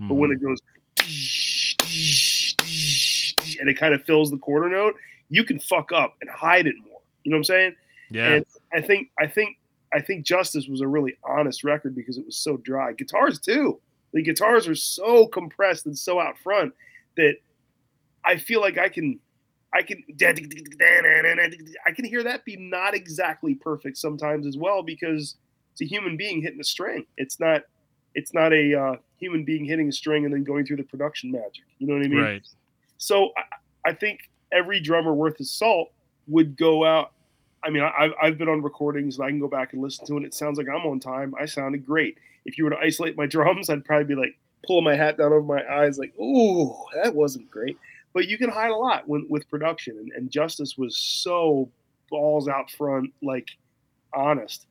But when it goes [LAUGHS] and it kind of fills the quarter note, you can fuck up and hide it more. You know what I'm saying? yeah. And I think I think I think Justice was a really honest record because it was so dry. Guitars too. The guitars are so compressed and so out front that I feel like I can I can I can hear that be not exactly perfect sometimes as well because it's a human being hitting a string. It's not it's not a uh, human being hitting a string and then going through the production magic. You know what I mean? right. So I, I think every drummer worth his salt would go out. I mean, I, I've been on recordings and I can go back and listen to it. And it sounds like I'm on time. I sounded great. If you were to isolate my [LAUGHS] drums, I'd probably be like pulling my hat down over my eyes, like, "Ooh, that wasn't great." But you can hide a lot when, with production, and, and Justice was so balls out front, like honest,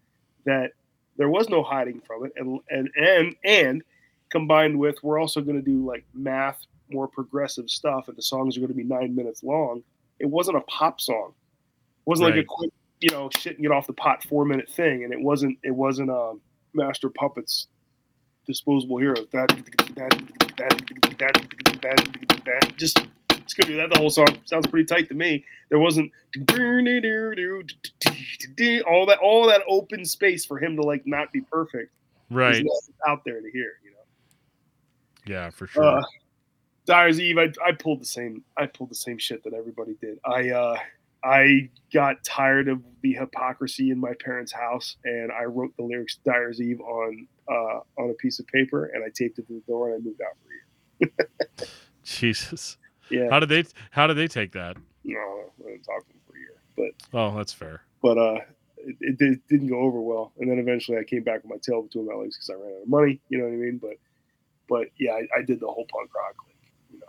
that there was no hiding from it. And and and and combined with, we're also going to do like math more progressive stuff, and the songs are going to be nine minutes long. it wasn't a pop song. It wasn't like a quick, you know, shit and get off the pot four minute thing, and it wasn't it wasn't um, Master Puppets, Disposable Heroes. That that that that that that just it's gonna do that the whole song. Sounds pretty tight to me. There wasn't all that all that open space for him to like not be perfect. Right. Out there to hear. Yeah, for sure. Uh, Dyer's Eve, I, I pulled the same I pulled the same shit that everybody did. I uh, I got tired of the hypocrisy in my parents' house, and I wrote the lyrics Dyer's Eve on uh, on a piece of paper, and I taped it to the door, and I moved out for a year. [LAUGHS] Jesus. Yeah, How did they how did they take that? no, I didn't talk to him for a year, but Oh, that's fair. but uh, it, it did, didn't go over well. And then eventually, I came back with my tail between my legs because I ran out of money. You know what I mean? But but yeah, I, I did the whole punk rock. Like, you know,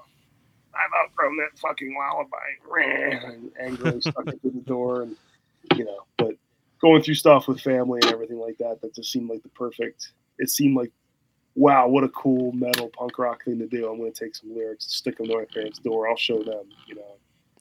I've outgrown that fucking lullaby. [LAUGHS] And angrily stuck it through the door, and you know, but going through stuff with family and everything like that, that just seemed like the perfect. It seemed like. Wow, what a cool metal punk rock thing to do! I'm going to take some lyrics, stick them to my parents' door. I'll show them, you know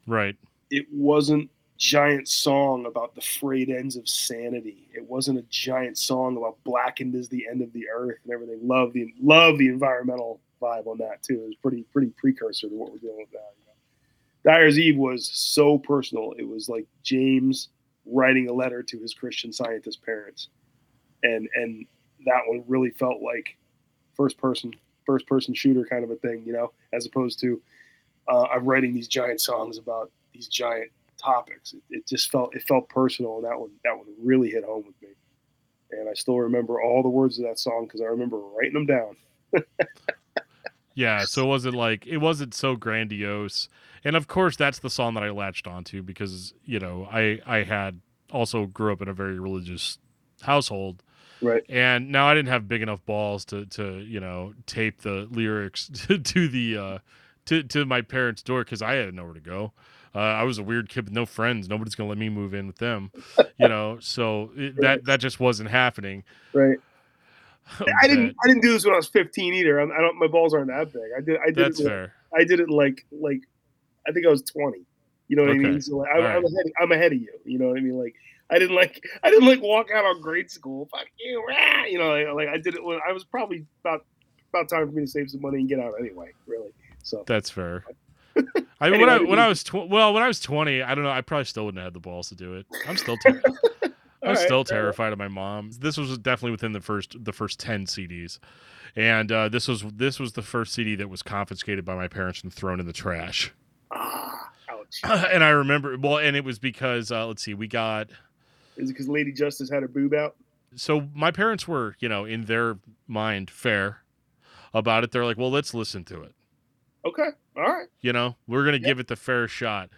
Right. it wasn't giant song about the frayed ends of sanity. It wasn't a giant song about blackened is the end of the earth and everything. Love the love the environmental vibe on that too. It was pretty pretty precursor to what we're dealing with now. You know? Dyer's Eve was so personal. It was like James writing a letter to his Christian scientist parents, and and that one really felt like first person first person shooter kind of a thing, you know, as opposed to uh, I'm writing these giant songs about these giant topics. It, it just felt it felt personal, and that one that one really hit home with me. And I still remember all the words of that song because I remember writing them down. [LAUGHS] Yeah, so it wasn't like it wasn't so grandiose. And of course that's the song that I latched onto because, you know, I I had also grew up in a very religious household. Right. And now I didn't have big enough balls to to, you know, tape the lyrics [LAUGHS] to, to the uh to to my parents' door cuz I had nowhere to go. Uh, I was a weird kid with no friends. Nobody's gonna let me move in with them, you know. [LAUGHS] So it, that that just wasn't happening. Right. [LAUGHS] I didn't. I didn't do this when I was 15 either. I'm, I don't. My balls aren't that big. I did. I did. That's it like, fair. I did it like like. I think I was 20. You know what I mean? So like, I, I'm, right. ahead, I'm ahead of you. You know what I mean? Like I didn't like. I didn't like walk out on grade school. Fuck you, rah! You know, like, like I did it when I was probably about about time for me to save some money and get out anyway. Really. So That's fair. [LAUGHS] I mean, when I Anyway, when I was tw- well, when I was twenty, I don't know. I probably still wouldn't have had the balls to do it. I'm still [LAUGHS] ter- I'm right, still right. terrified of my mom. This was definitely within the first the first ten CDs, and uh, this was this was the first CD that was confiscated by my parents and thrown in the trash. Ah, ouch. [LAUGHS] and I remember well, and it was because uh, let's see, we got Is it because Lady Justice had her boob out? so my parents were you know in their mind fair about it. They're like, well, let's listen to it. Okay. All right. You know, we're gonna Yep. give it the fair shot.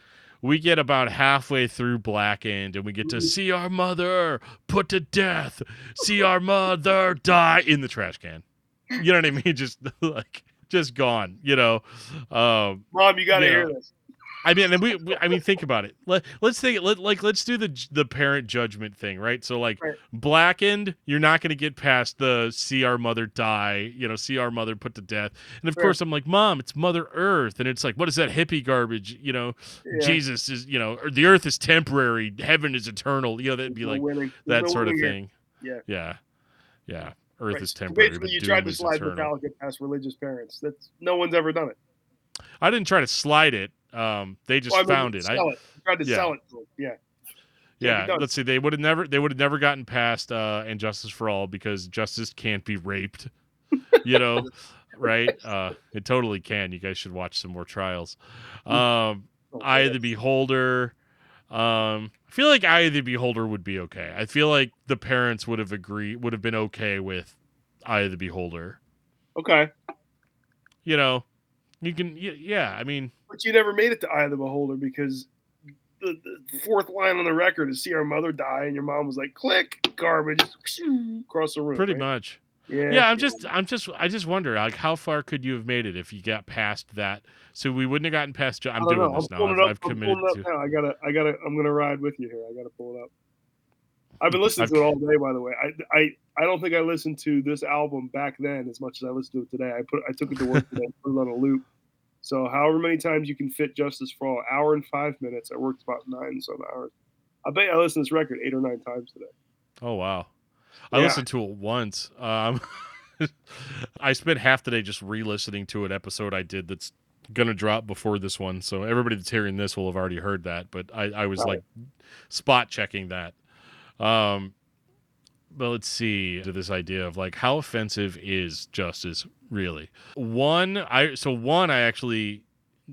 We get about halfway through Blackened, and we get to see our mother put to death, see our mother die in the trash can. You know what I mean? [LAUGHS] Just like just gone. You know. Um, Mom, you got to hear this. I mean, and we, we I mean, think about it. Let let's think. Let like let's do the the parent judgment thing, right? So like Right. blackened, you're not going to get past the see our mother die, you know, see our mother put to death. And of Sure. course, I'm like, mom, it's Mother Earth, and it's like, what is that hippie garbage? You know, Yeah. Jesus is, you know, or the Earth is temporary, heaven is eternal. You know, that'd be like winning. That sort of here. thing. Yeah. yeah, yeah. Earth Right. is So temporary, Basically, but you tried to slide eternal. Metallica past religious parents. That's no one's ever done it. I didn't try to slide it. Um, they just Well, found it. I, it. Tried to Yeah. sell it. Yeah. Yeah, be let's see. They would have never. They would have never gotten past uh, and justice for all because justice can't be raped. [LAUGHS] You know, right? Uh, it totally can. You guys should watch some more trials. [LAUGHS] Um, Oh, Eye of the Beholder. Um, I feel like Eye of the Beholder would be okay. I feel like the parents would have agreed. Would have been okay with Eye of the Beholder. Okay. You know, you can. Yeah, I mean, But you never made it to Eye of the Beholder because the, the fourth line on the record is see our mother die, and your mom was like, click, garbage, across the room. pretty right? much. Yeah. yeah i'm just i'm just i just wonder like how far could you have made it if you got past that so we wouldn't have gotten past i'm doing know. this I'm now I've. I've I'm committed to now. I gotta. I gotta. I'm gonna ride with you here. I gotta pull it up. I've been listening I've- to it all day, by the way. I, I I don't think I listened to this album back then as much as I listened to it today. I put I took it to work today, put it on a loop. So however many times you can fit Justice for All, hour and five minutes. I worked about nine some hours. I bet I listened to this record eight or nine times today. Oh wow. I Yeah. listened to it once. Um, [LAUGHS] I spent half the day just re-listening to an episode I did that's gonna drop before this one. So everybody that's hearing this will have already heard that. But I, I was Right. like spot checking that. Um, but let's see to this idea of like how offensive is justice really? One, I so one I actually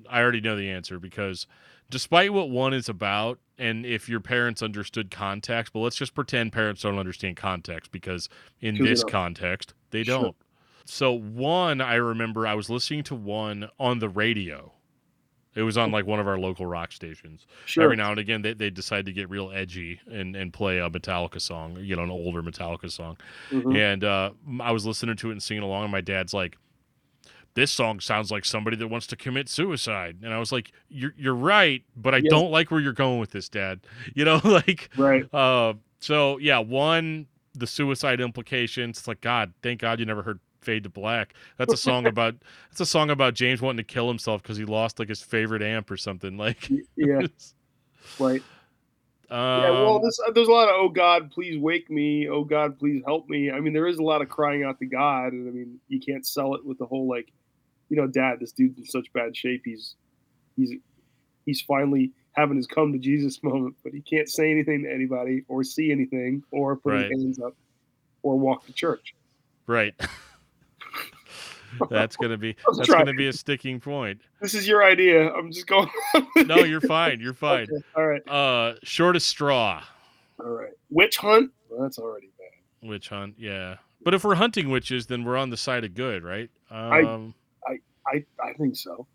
I already know the answer because despite what one is about, and if your parents understood context, but let's just pretend parents don't understand context because in this context they Sure. don't. So one, I remember I was listening to one on the radio. It was on like one of our local rock stations. Sure. Every now and again, they, they decide to get real edgy and, and play a Metallica song, you know, an older Metallica song. Mhm. And uh, I was listening to it and singing along, and my dad's like, "This song sounds like somebody that wants to commit suicide." And I was like, "You're you're right, but I Yeah. don't like where you're going with this, Dad." [LAUGHS] You know, [LAUGHS] like, Right. uh, so yeah, one the suicide implications. It's like God, thank God you never heard "Fade to Black." That's a song [LAUGHS] about that's a song about James wanting to kill himself because he lost like his favorite amp or something. Like, [LAUGHS] Yeah. Right. um, Yeah, well, this, uh, there's a lot of "Oh God, please wake me," "Oh God, please help me." I mean, there is a lot of crying out to God, and I mean, you can't sell it with the whole like, you know, Dad, this dude's in such bad shape. He's he's he's finally having his come to Jesus [LAUGHS] moment, but he can't say anything to anybody or see anything or put Right. his hands up or walk to church. Right. [LAUGHS] That's gonna be that's trying. gonna be a sticking point. This is your idea. I'm just going. No, you're fine. You're [LAUGHS] fine. Okay, All right. Uh, shortest straw, All right. Witch hunt. Well, that's already bad. witch hunt. Yeah, but if we're hunting witches, then we're on the side of good, right? Um, I I think so.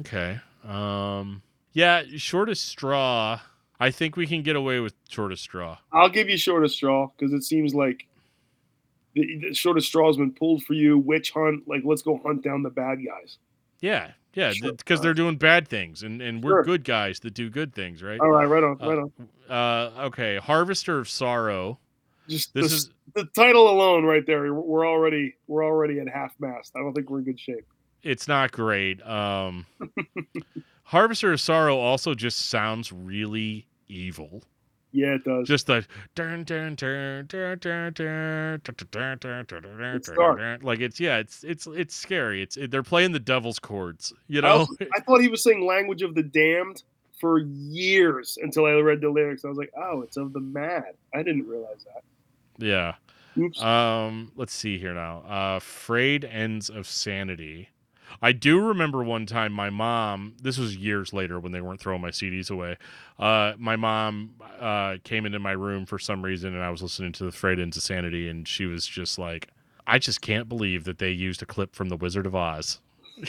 okay. Um, yeah, shortest straw. I think we can get away with shortest straw. I'll give you shortest straw because it seems like the, the shortest straw has been pulled for you. Witch hunt, like let's go hunt down the bad guys. Yeah, yeah, Sure. because they're doing bad things, and and we're Sure. good guys that do good things, right? All right, right on, Uh, right on. Uh, okay, harvester of sorrow. Just This the, is the title alone, right there. We're already we're already at half mast. I don't think we're in good shape. it's not great. Um, [LAUGHS] Harvester of Sorrow also just sounds really evil. Yeah, it does. Just the dun, dun, dun, dun, dun, dun, dun, dun, dun, It's dark. like it's yeah, it's it's it's scary. It's they're playing the devil's chords, you I, know. also- I thought he was saying "Language of the Damned" for years until I read the lyrics. I was like, oh, it's of the mad. I didn't realize that. yeah. Oops. Um, let's see here now. Uh, frayed ends of sanity. I do remember one time my mom. This was years later when they weren't throwing my CDs away. Uh, my mom uh, came into my room for some reason, and I was listening to the ends of sanity, and she was just like, "I just can't believe that they used a clip from The Wizard of Oz [LAUGHS]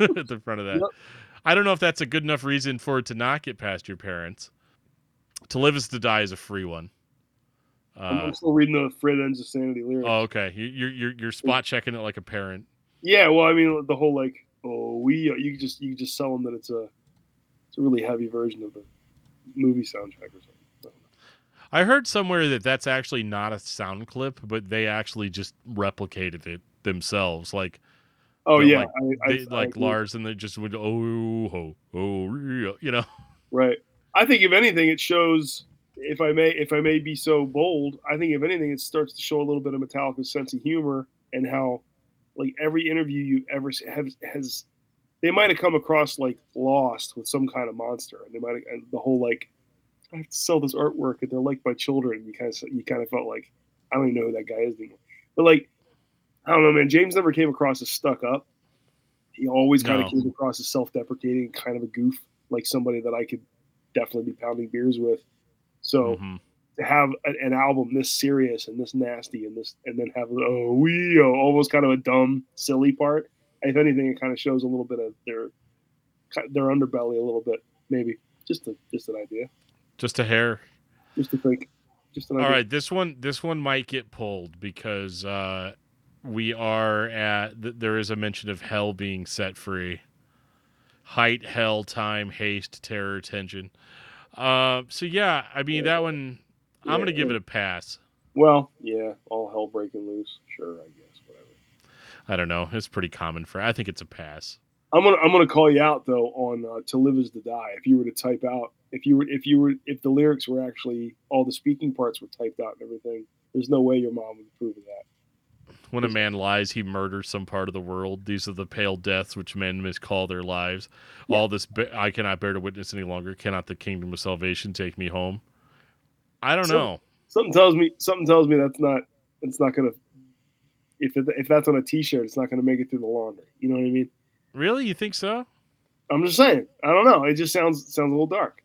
at the front of that." Yep. I don't know if that's a good enough reason for it to not get past your parents. To live is to die is a free one. I'm, Uh, I'm still reading the Frayed Ends of Sanity lyrics. Oh, okay. You're you're you're spot checking it like a parent. Yeah, well, I mean, the whole like, oh, we you just you just sell them that it's a it's a really heavy version of the movie soundtrack or something. So, I heard somewhere that that's actually not a sound clip, but they actually just replicated it themselves, like oh yeah, like- I, I, they, like. Lars, and they just would oh ho oh yeah," you know. Right. I think if anything, it shows. If I may, if I may be so bold, I think if anything, it starts to show a little bit of Metallica's sense of humor and how, like every interview you ever have has, they might have come across like lost with some kind of monster, and they might have and the whole like, I have to sell this artwork, and they're like my children. You kind of you kind of felt like I don't even know who that guy is anymore. But like, I don't know, man. James never came across as stuck up. He always kind No. of came across as self-deprecating, kind of a goof, like somebody that I could definitely be pounding beers with. So Mhm. To have an, album this serious and this nasty and this, and then have oh we oh, almost kind of a dumb, silly part. If anything, it kind of shows a little bit of their their underbelly a little bit, maybe. Just a, just an idea, Just a hair. just to think. Just an All idea. right, this one this one might get pulled because uh, we are at there is a mention of hell being set free. Height, hell, time, haste, terror, tension. Uh, so yeah, I mean that one. I'm gonna give it a pass. Well, yeah, all hell breaking loose. Sure, I guess whatever. I don't know. It's pretty common for. I think it's a pass. I'm gonna I'm gonna call you out though on uh, "To Live Is to Die." If you were to type out, if you were if you were if the lyrics were actually all the speaking parts were typed out and everything, there's no way your mom would approve of that. When a man lies, he murders some part of the world. These are the pale deaths which men miscall their lives. Yeah. All this be- I cannot bear to witness any longer. Cannot the kingdom of salvation take me home? I don't know. Something tells me something tells me that's not it's not gonna if it, if that's on a T-shirt, it's not gonna make it through the laundry. You know what I mean? Really, you think so? I'm just saying. I don't know. It just sounds sounds a little dark.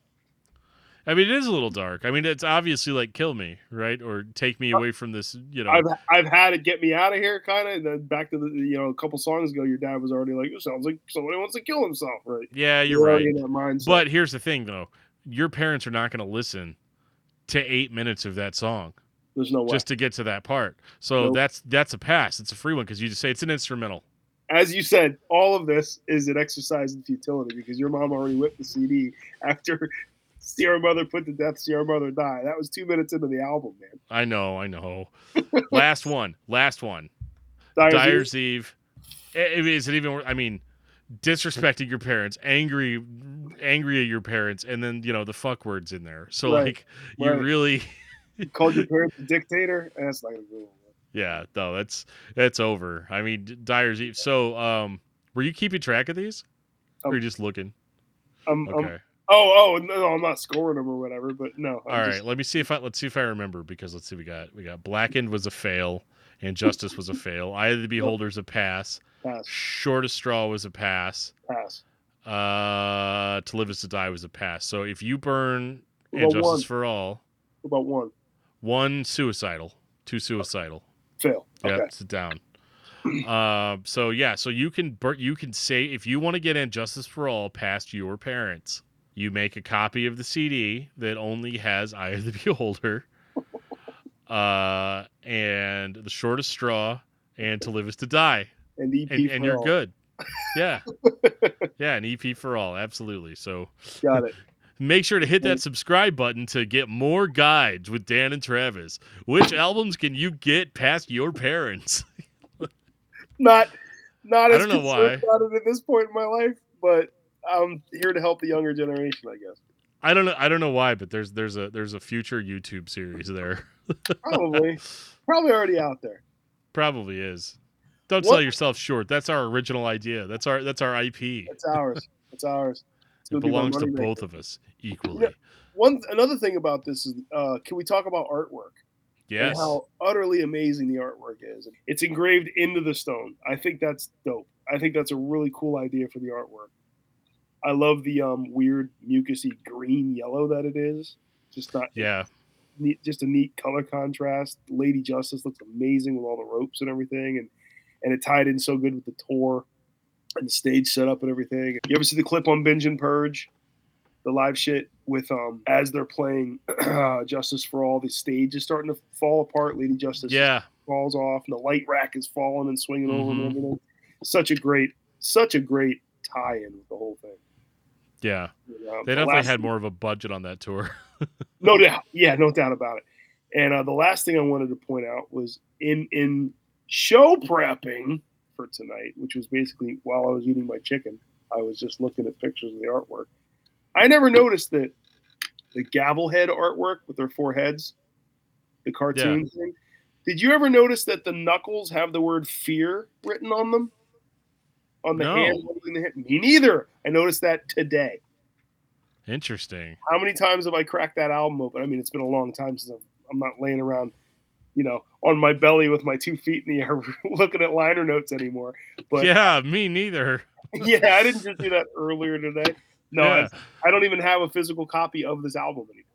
I mean, it is a little dark. I mean, it's obviously like kill me, right, or take me away from this. You know, I've I've had it get me out of here, kind of. And then back to the you know a couple songs ago, your dad was already like, "It sounds like somebody wants to kill himself," right? yeah, you're already right. in that mindset. But here's the thing, though: your parents are not going to listen to eight minutes of that song there's no way. just to get to that part. So Nope. that's that's a pass. It's a free one because you just say it's an instrumental. As you said, all of this is an exercise in futility because your mom already whipped the CD after [LAUGHS] Sierra Mother put to death, Sierra Mother die. That was two minutes into the album, man. I know, I know. [LAUGHS] last one, last one. Dyer's Eve. Dyer's Eve. I Is it even? I mean, disrespecting your parents, angry, angry at your parents, and then you know the fuck words in there. So Right, like, you right. really, called your [LAUGHS] parents a dictator. That's gonna go. well. yeah, no, that's that's over. I mean, Dyer's Eve. So, um, were you keeping track of these, or Um, are you just looking? I'm, I'm- Okay. oh, oh no, I'm not scoring them or whatever, but no. I'm All right. just- Let me see if I let's see if I remember because let's see. We got we got Blackened was a fail, and Justice was a [LAUGHS] fail. Eye of the Beholder's a pass. pass, Shortest Straw was a pass. pass. Uh, To Live Is to Die was a pass. So if you burn and Justice one? for All, What about one one suicidal, two suicidal. fail? Yeah, Okay. sit down. Uh, so yeah, so you can bur- you can say if you want to get in Justice for All past your parents, you make a copy of the CD that only has Eye of the Beholder, [LAUGHS] uh, and the shortest straw, and To Live Is to Die, And and, and you're all. good. Yeah, [LAUGHS] yeah, an EP for all, absolutely. So Got it. [LAUGHS] Make sure to hit that subscribe button to get more guides with Dan and Travis. Which albums can you get past your parents? [LAUGHS] Not, not I as don't know concerned about it at this point in my life, but I'm here to help the younger generation, I guess. I don't know. I don't know why, but there's there's a there's a future YouTube series there. Probably, probably already out there. Probably is. Don't What- sell yourself short. That's our original idea. That's our that's our IP. [LAUGHS] It's ours. It's ours. It's my belongs to both of us equally. One another thing about this is, uh, can we talk about artwork? Yes. how utterly amazing the artwork is. It's engraved into the stone. I think that's dope. I think that's a really cool idea for the artwork. I love the um, weird mucusy green yellow that it is. Just not Yeah. neat, just a neat color contrast. Lady Justice looks amazing with all the ropes and everything, and and it tied in so good with the tour and the stage setup and everything. You ever see the clip on Binge and Purge, the live shit with um as they're playing [CLEARS THROAT] Justice for All, the stage is starting to fall apart. Lady Justice Yeah. falls off, and the light rack is falling and swinging over and Mhm. everything. Such a great, such a great tie-in with the whole thing. Yeah. Know, They definitely last- had more of a budget on that tour. no [LAUGHS] doubt. Yeah, no doubt about it. And uh, the last thing I wanted to point out was in in show prepping for tonight, which was basically while I was eating my chicken, I was just looking at pictures of the artwork. I never noticed that the gavel head artwork with their four heads, the cartoon thing. Did you ever notice that the knuckles have the word fear written on them? On the No. hand, holding the hand? Me neither. I noticed that today. Interesting. How many times have I cracked that album open? I mean, it's been a long time since I'm not laying around, you know, on my belly with my two feet in the air [LAUGHS] looking at liner notes anymore. But yeah, me neither. [LAUGHS] Yeah, I didn't just do that earlier today. No, Yeah. I, I don't even have a physical copy of this album anymore.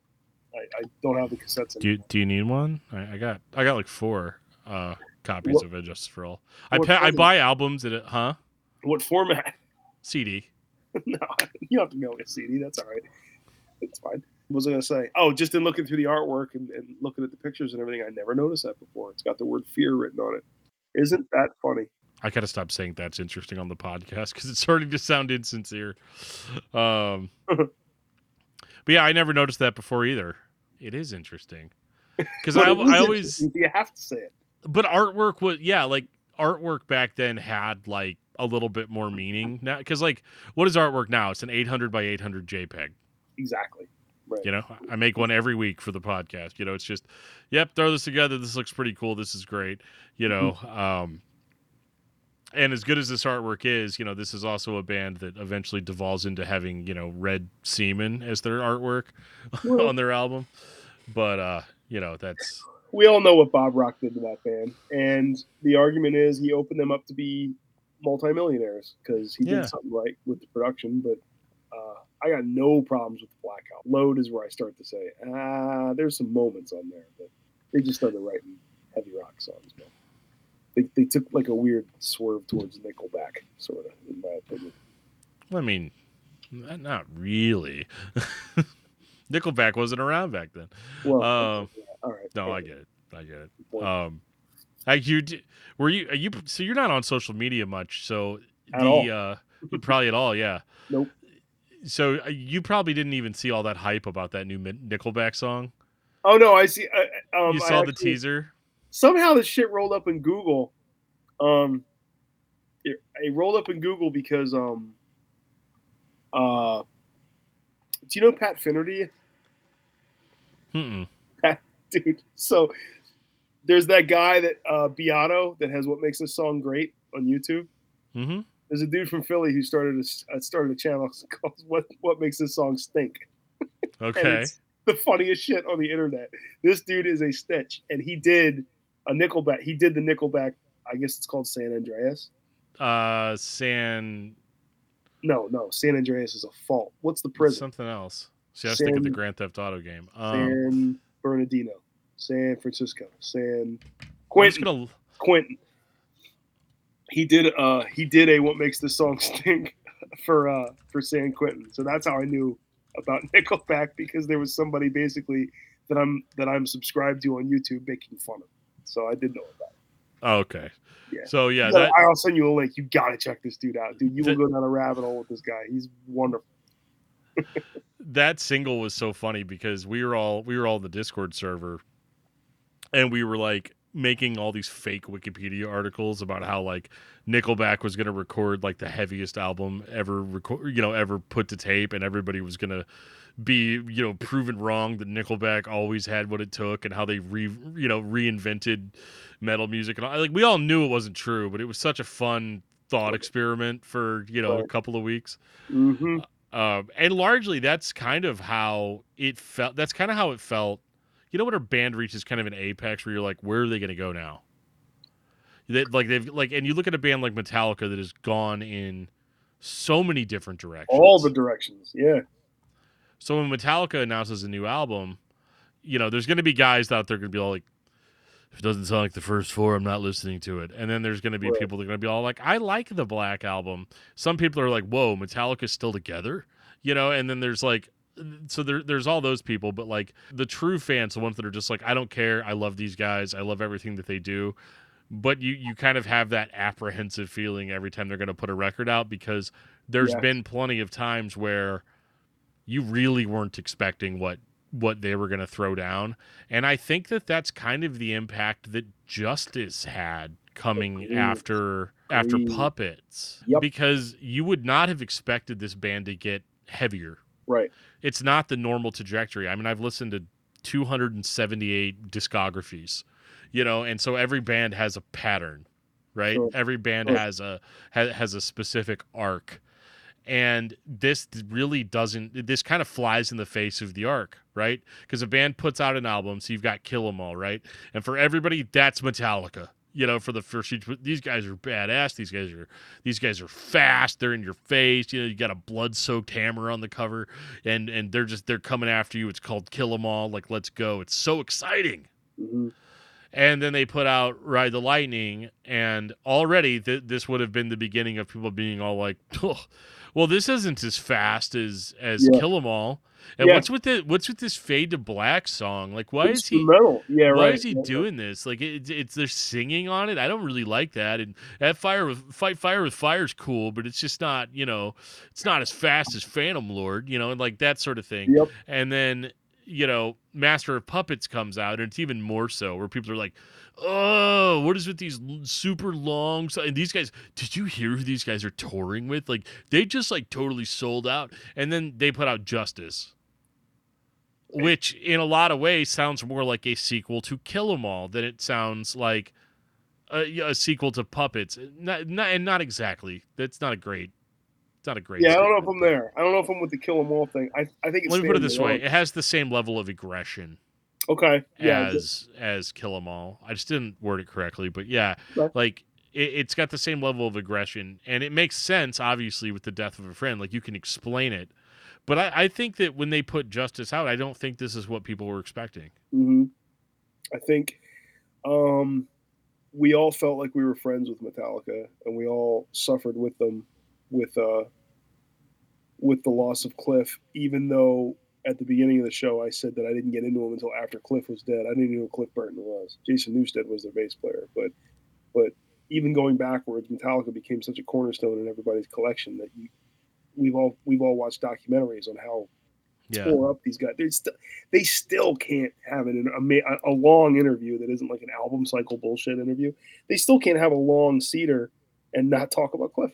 I, I don't have the cassettes Do you, do you need one? I, I got I got like four uh copies What- of And Justice for All. I pa- I buy albums at it, huh? What format? CD. [LAUGHS] no, you don't have to me a CD. That's all right. It's fine. Was I going to say? Oh, just in looking through the artwork and, and looking at the pictures and everything, I never noticed that before. It's got the word fear written on it. Isn't that funny? I gotta stop saying that's interesting on the podcast because it's starting to sound insincere. Um, [LAUGHS] but yeah, I never noticed that before either. It is interesting because [LAUGHS] I, But it is I always. You have to say it. but artwork was yeah, like artwork back then had like a little bit more meaning now because like what is artwork now? It's an 800 by 800 JPEG. Exactly. Right. You know, I make one every week for the podcast. You know, it's just, yep, throw this together. This looks pretty cool. This is great. You know, [LAUGHS] um, and as good as this artwork is, you know, this is also a band that eventually devolves into having, you know, red semen as their artwork [LAUGHS] Well- on their album. But, uh, you know, that's, we all know what Bob Rock did to that band, and the argument is he opened them up to be multimillionaires because he Yeah. did something right with the production. But I got no problems with the Black Album. Load is where I start to say, ah, there's some moments on there, but they just started writing heavy rock songs. Man. They, they took like a weird swerve towards Nickelback, sort of, in my opinion. I mean, not really. [LAUGHS] Nickelback wasn't around back then. Well, Um, yeah, all right. No, I get it. I get it. Um, I, you were you are you so you're not on social media much, so At the all. uh probably at all, yeah. Nope. So uh, you probably didn't even see all that hype about that new Nickelback song. oh no, I see. Uh, um, you saw the teaser. somehow this shit rolled up in Google. Um, it, it rolled up in Google because um, uh, do you know Pat Finnerty, Mm-mm. dude? So there's that guy that uh, Beato that has what makes this song great on YouTube. Mm-hmm. There's a dude from Philly who started a uh, started a channel [LAUGHS] called "What What Makes This Song Stink." [LAUGHS] Okay. the funniest shit on the internet. This dude is a stitch, and he did a Nickelback. He did the Nickelback. I guess it's called San Andreas. Uh, San No, no, San Andreas is a fault. What's the prison? something else. See, I was thinking the Grand Theft Auto game. Um, San Bernardino, San Francisco, San Quentin. gonna. Quentin. He did. Uh, he did a what makes this song stink for uh for San Quentin. So that's how I knew about [LAUGHS] Nickelback because there was somebody basically that I'm that I'm subscribed to on YouTube making fun of. So I did know about. it. Oh, okay. Yeah. So yeah, that I'll send you a link. You gotta check this dude out, dude. You will The- go down a rabbit hole with this guy. He's wonderful. [LAUGHS] that single was so funny because we were all we were all in the Discord server, and we were like making all these fake Wikipedia articles about how like Nickelback was going to record like the heaviest album ever record, you know, ever put to tape, and everybody was going to be you know proven wrong that Nickelback always had what it took, and how they re you know reinvented metal music, and all. like we all knew it wasn't true, but it was such a fun thought experiment for you know a couple of weeks. hmm Um, and largely, that's kind of how it felt. That's kind of how it felt. You know, when a band reaches kind of an apex where you're like, where are they going to go now? They, like they've like, and you look at a band like Metallica that has gone in so many different directions. All the directions. Yeah. So when Metallica announces a new album, you know, there's going to be guys out there going to be all like, if it doesn't sound like the first four, I'm not listening to it. And then there's going to be Right. people that are going to be all like, I like the Black album. Some people are like, whoa, Metallica's still together, you know. And then there's like, so there, there's all those people, but like the true fans, the ones that are just like, I don't care, I love these guys, I love everything that they do. But you, you kind of have that apprehensive feeling every time they're going to put a record out because there's Yes. been plenty of times where you really weren't expecting what what they were going to throw down. And i think that that's kind of the impact that justice had coming after after puppets. Yep. because you would not have expected this band to get heavier Right. it's not the normal trajectory i mean i've listened to 278 discographies you know and so every band has a pattern right Sure. every band Sure. has a has, has a specific arc and this really doesn't this kind of flies in the face of the arc right because a band puts out an album so you've got kill 'em all right and for everybody that's metallica you know for the first these guys are badass. These guys are these guys are fast. They're in your face. You know you got a blood soaked hammer on the cover and and they're just they're coming after you. It's called kill 'em all. Like let's go. It's so exciting. Hmm and then they put out Ride the Lightning, and already th- this would have been the beginning of people being all like, "Oh, well, this isn't as fast as as Yeah. Kill 'Em All." And Yeah. what's with the what's with this Fade to Black song? Like, why is he? Instrumental. Yeah. Why right. is he Yeah, doing this? Like, it, it's they're singing on it. I don't really like that. And that fire with fight fire with fire is cool, but it's just not. You know, it's not as fast as Phantom Lord. You know, and like that sort of thing Yep. and then you know, Master of Puppets comes out, and it's even more so where people are like, "Oh, what is with these super long?" And these guys, did you hear who these guys are touring with? Like, they just like totally sold out, and then they put out Justice, which in a lot of ways sounds more like a sequel to Kill 'Em All than it sounds like a, a sequel to Puppets. Not, not, and not exactly. That's not a great. It's not a great. Yeah, I don't know if I'm there. I don't know if I'm with the kill 'em all thing. I I think it's Let me put it this way: it has the same level of aggression Okay. Yeah. as as Kill 'Em All. I just didn't word it correctly, but yeah, Right. like it, it's got the same level of aggression, and it makes sense, obviously, with the death of a friend. Like you can explain it, but I, I think that when they put Justice out, I don't think this is what people were expecting. hmm I think um, we all felt like we were friends with Metallica, and we all suffered with them with uh, with the loss of Cliff. Even though at the beginning of the show I said that I didn't get into him until after Cliff was dead. I didn't even know who Cliff Burton was. Jason Newsted was their bass player, but but even going backwards, Metallica became such a cornerstone in everybody's collection that you, we've all we've all watched documentaries on how Yeah, tore up these guys. They still they still can't have an, a, a long interview that isn't like an album cycle bullshit interview. They still can't have a long cedar and not talk about Cliff.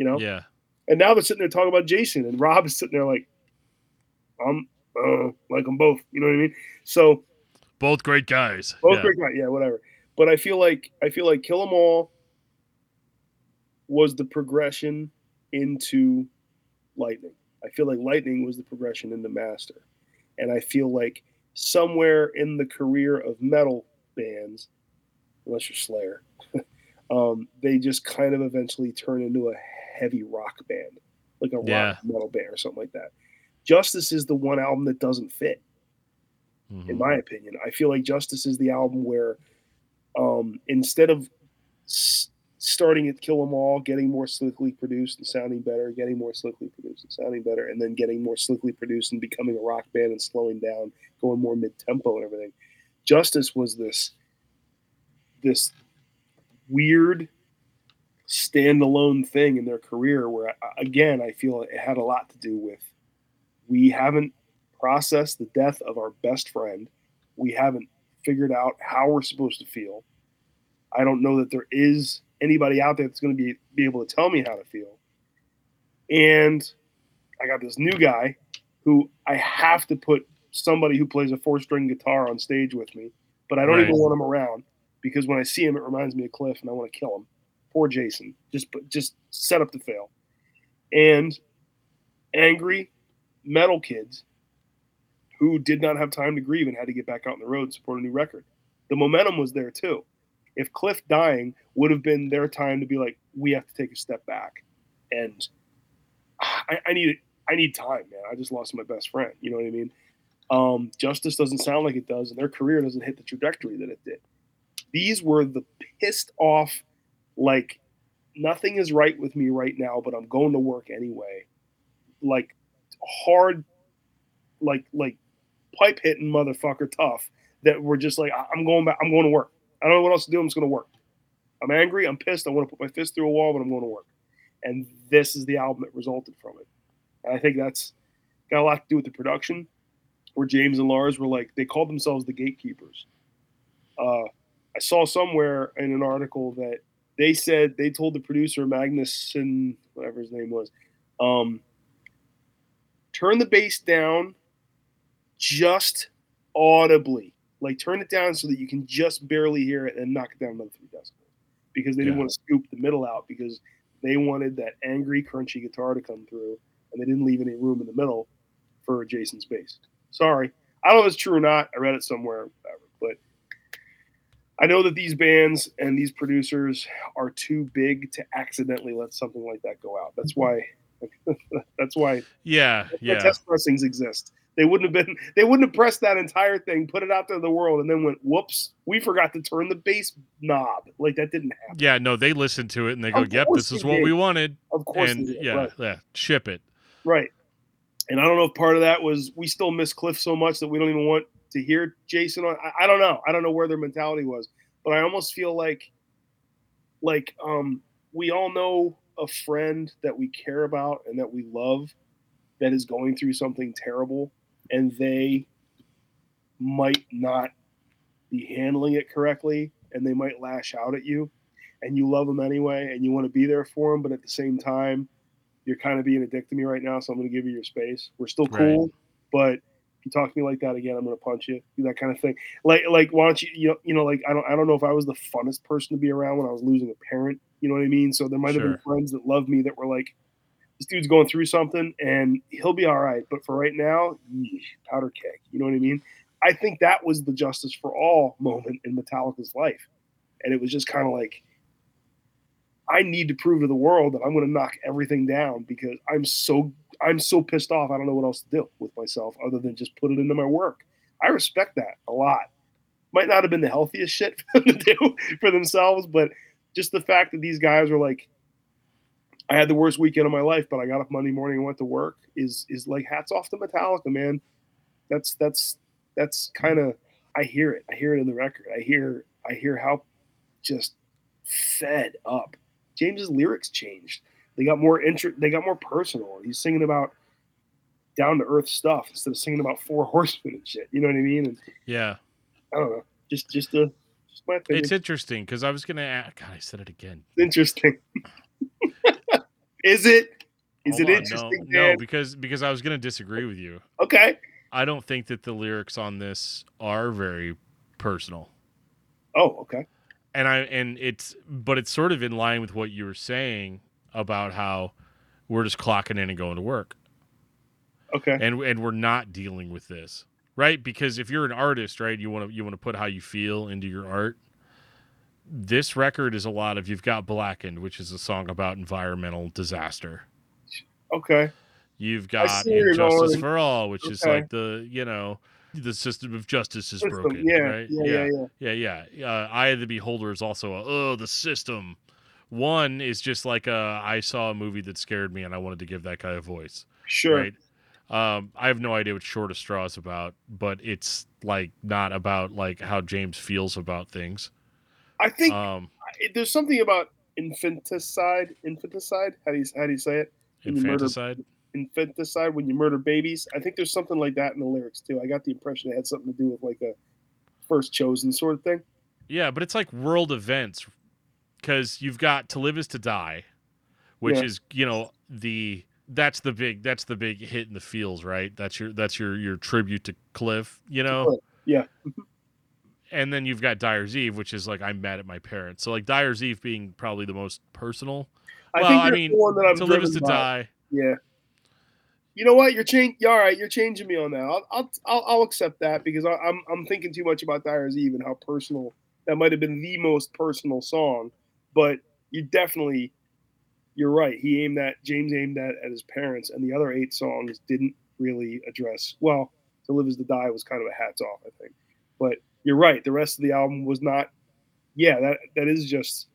You know. yeah, And now they're sitting there talking about Jason, and Rob is sitting there like, I'm uh, like them both. You know what I mean? So both great guys. both yeah. great guys. Yeah, whatever. But I feel like I feel like Kill 'Em All was the progression into Lightning. I feel like Lightning was the progression into Master. And I feel like somewhere in the career of metal bands, unless you're Slayer, [LAUGHS] um, they just kind of eventually turn into a heavy rock band, like a Yeah. rock metal band or something like that. Justice is the one album that doesn't fit Mhm. in my opinion. I feel like Justice is the album where um, instead of s- starting at Kill 'Em All, getting more slickly produced and sounding better, getting more slickly produced and sounding better, and then getting more slickly produced and becoming a rock band and slowing down, going more mid tempo and everything. Justice was this this weird standalone thing in their career where again I feel it had a lot to do with we haven't processed the death of our best friend. We haven't figured out how we're supposed to feel. I don't know that there is anybody out there that's going to be be able to tell me how to feel. And I got this new guy who I have to put somebody who plays a four string guitar on stage with me, but I don't Right. even want him around because when I see him, it reminds me of Cliff, and I want to kill him. Poor Jason, just just set up to fail. And angry metal kids who did not have time to grieve and had to get back out on the road support a new record. The momentum was there too. If Cliff dying would have been their time to be like, we have to take a step back, and I, I need I need time, man. I just lost my best friend. You know what I mean? Um, Justice doesn't sound like it does, and their career doesn't hit the trajectory that it did. These were the pissed off, like nothing is right with me right now, but I'm going to work anyway. Like hard, like like pipe hitting motherfucker tough that we're just like I'm going back. I'm going to work. I don't know what else to do. I'm just going to work. I'm angry. I'm pissed. I want to put my fist through a wall, but I'm going to work. And this is the album that resulted from it. And I think that's got a lot to do with the production, where James and Lars were like they called themselves the gatekeepers. Uh, I saw somewhere in an article that they said they told the producer Magnuson, whatever his name was, um, turn the bass down just audibly. Like turn it down so that you can just barely hear it and knock it down another three decibels. Because they didn't Yeah. want to scoop the middle out because they wanted that angry, crunchy guitar to come through, and they didn't leave any room in the middle for Jason's bass. Sorry. I don't know if it's true or not. I read it somewhere, whatever. But I know that these bands and these producers are too big to accidentally let something like that go out. That's why [LAUGHS] that's why Yeah, yeah. test pressings exist. They wouldn't have been they wouldn't have pressed that entire thing, put it out there to the world, and then went, whoops, we forgot to turn the bass knob. Like that didn't happen. Yeah, no, they listened to it and they go, Of "Yep, this is what did. we wanted," Of course and yeah, Right. yeah, ship it. Right. And I don't know if part of that was we still miss Cliff so much that we don't even want to hear Jason on. I, I don't know. I don't know where their mentality was, but I almost feel like, like um, we all know a friend that we care about and that we love that is going through something terrible, and they might not be handling it correctly and they might lash out at you and you love them anyway and you want to be there for them but at the same time you're kind of being a dick to me right now so i'm going to give you your space we're still cool Right. but you talk to me like that again i'm going to punch you do that kind of thing. Like like why don't you you know, you know like i don't i don't know if i was the funnest person to be around when i was losing a parent you know what i mean? So there might have been friends that loved me that were like this dude's going through something and he'll be all right but for right now yeesh, powder keg you know what i mean? I think that was the justice for all moment in Metallica's life. And it was just kind of like, I need to prove to the world that I'm going to knock everything down because I'm so I'm so pissed off. I don't know what else to do with myself other than just put it into my work. I respect that a lot. Might not have been the healthiest shit [LAUGHS] for them to do for themselves, but just the fact that these guys were like, I had the worst weekend of my life, but I got up Monday morning and went to work is is like hats off to Metallica, man. That's that's that's kind of I hear it. I hear it in the record. I hear I hear how just fed up. James's lyrics changed. They got more inter- they got more personal. He's singing about down to earth stuff instead of singing about four [LAUGHS] horsemen and shit. You know what I mean? And Yeah. I don't know. Just just a just my opinion. It's interesting because I was gonna ask. God, I said it again. interesting. [LAUGHS] Is it? Is Hold it on, interesting? No, no, because because I was gonna disagree with you. Okay. I don't think that the lyrics on this are very personal. Oh, okay. and I and it's but it's sort of in line with what you were saying about how we're just clocking in and going to work, Okay. and and we're not dealing with this, right? Because if you're an artist, right, you want to you want to put how you feel into your art. This record is a lot of you've got Blackened, which is a song about environmental disaster. Okay. You've got And Justice for All, which is like the you know the system of justice is System. broken, Yeah, right? yeah, yeah, yeah. Yeah, yeah. Uh, Eye of the Beholder is also a, oh, the system. One is just like a, I saw a movie that scared me and I wanted to give that guy a voice. Sure. Right. Um, I have no idea what Shortest Straw is about, but it's like not about like how James feels about things. I think Um, there's something about infanticide. Infanticide. How do you how do you say it? When you murder- infanticide. Infanticide when you murder babies. I think there's something like that in the lyrics too. I got the impression it had something to do with like a first chosen sort of thing. Yeah, but it's like world events because you've got to live is to die, which Yeah. is you know the that's the big that's the big hit in the fields, right? That's your that's your your tribute to Cliff, you know. Yeah. Mm-hmm. And then you've got Dyers Eve, which is like I'm mad at my parents. So like Dyers Eve being probably the most personal. I well, think I mean, the one that I'm to live is to by. die. Yeah. You know what? You're changing. All right, you're changing me on that. I'll I'll I'll, I'll accept that because I, I'm I'm thinking too much about Dyers Eve and how personal that might have been the most personal song. But you definitely, you're right. He aimed that James aimed that at his parents, and the other eight songs didn't really address. Well, to live is to die was kind of a hats off, I think. But you're right. The rest of the album was not. Yeah, that that is just.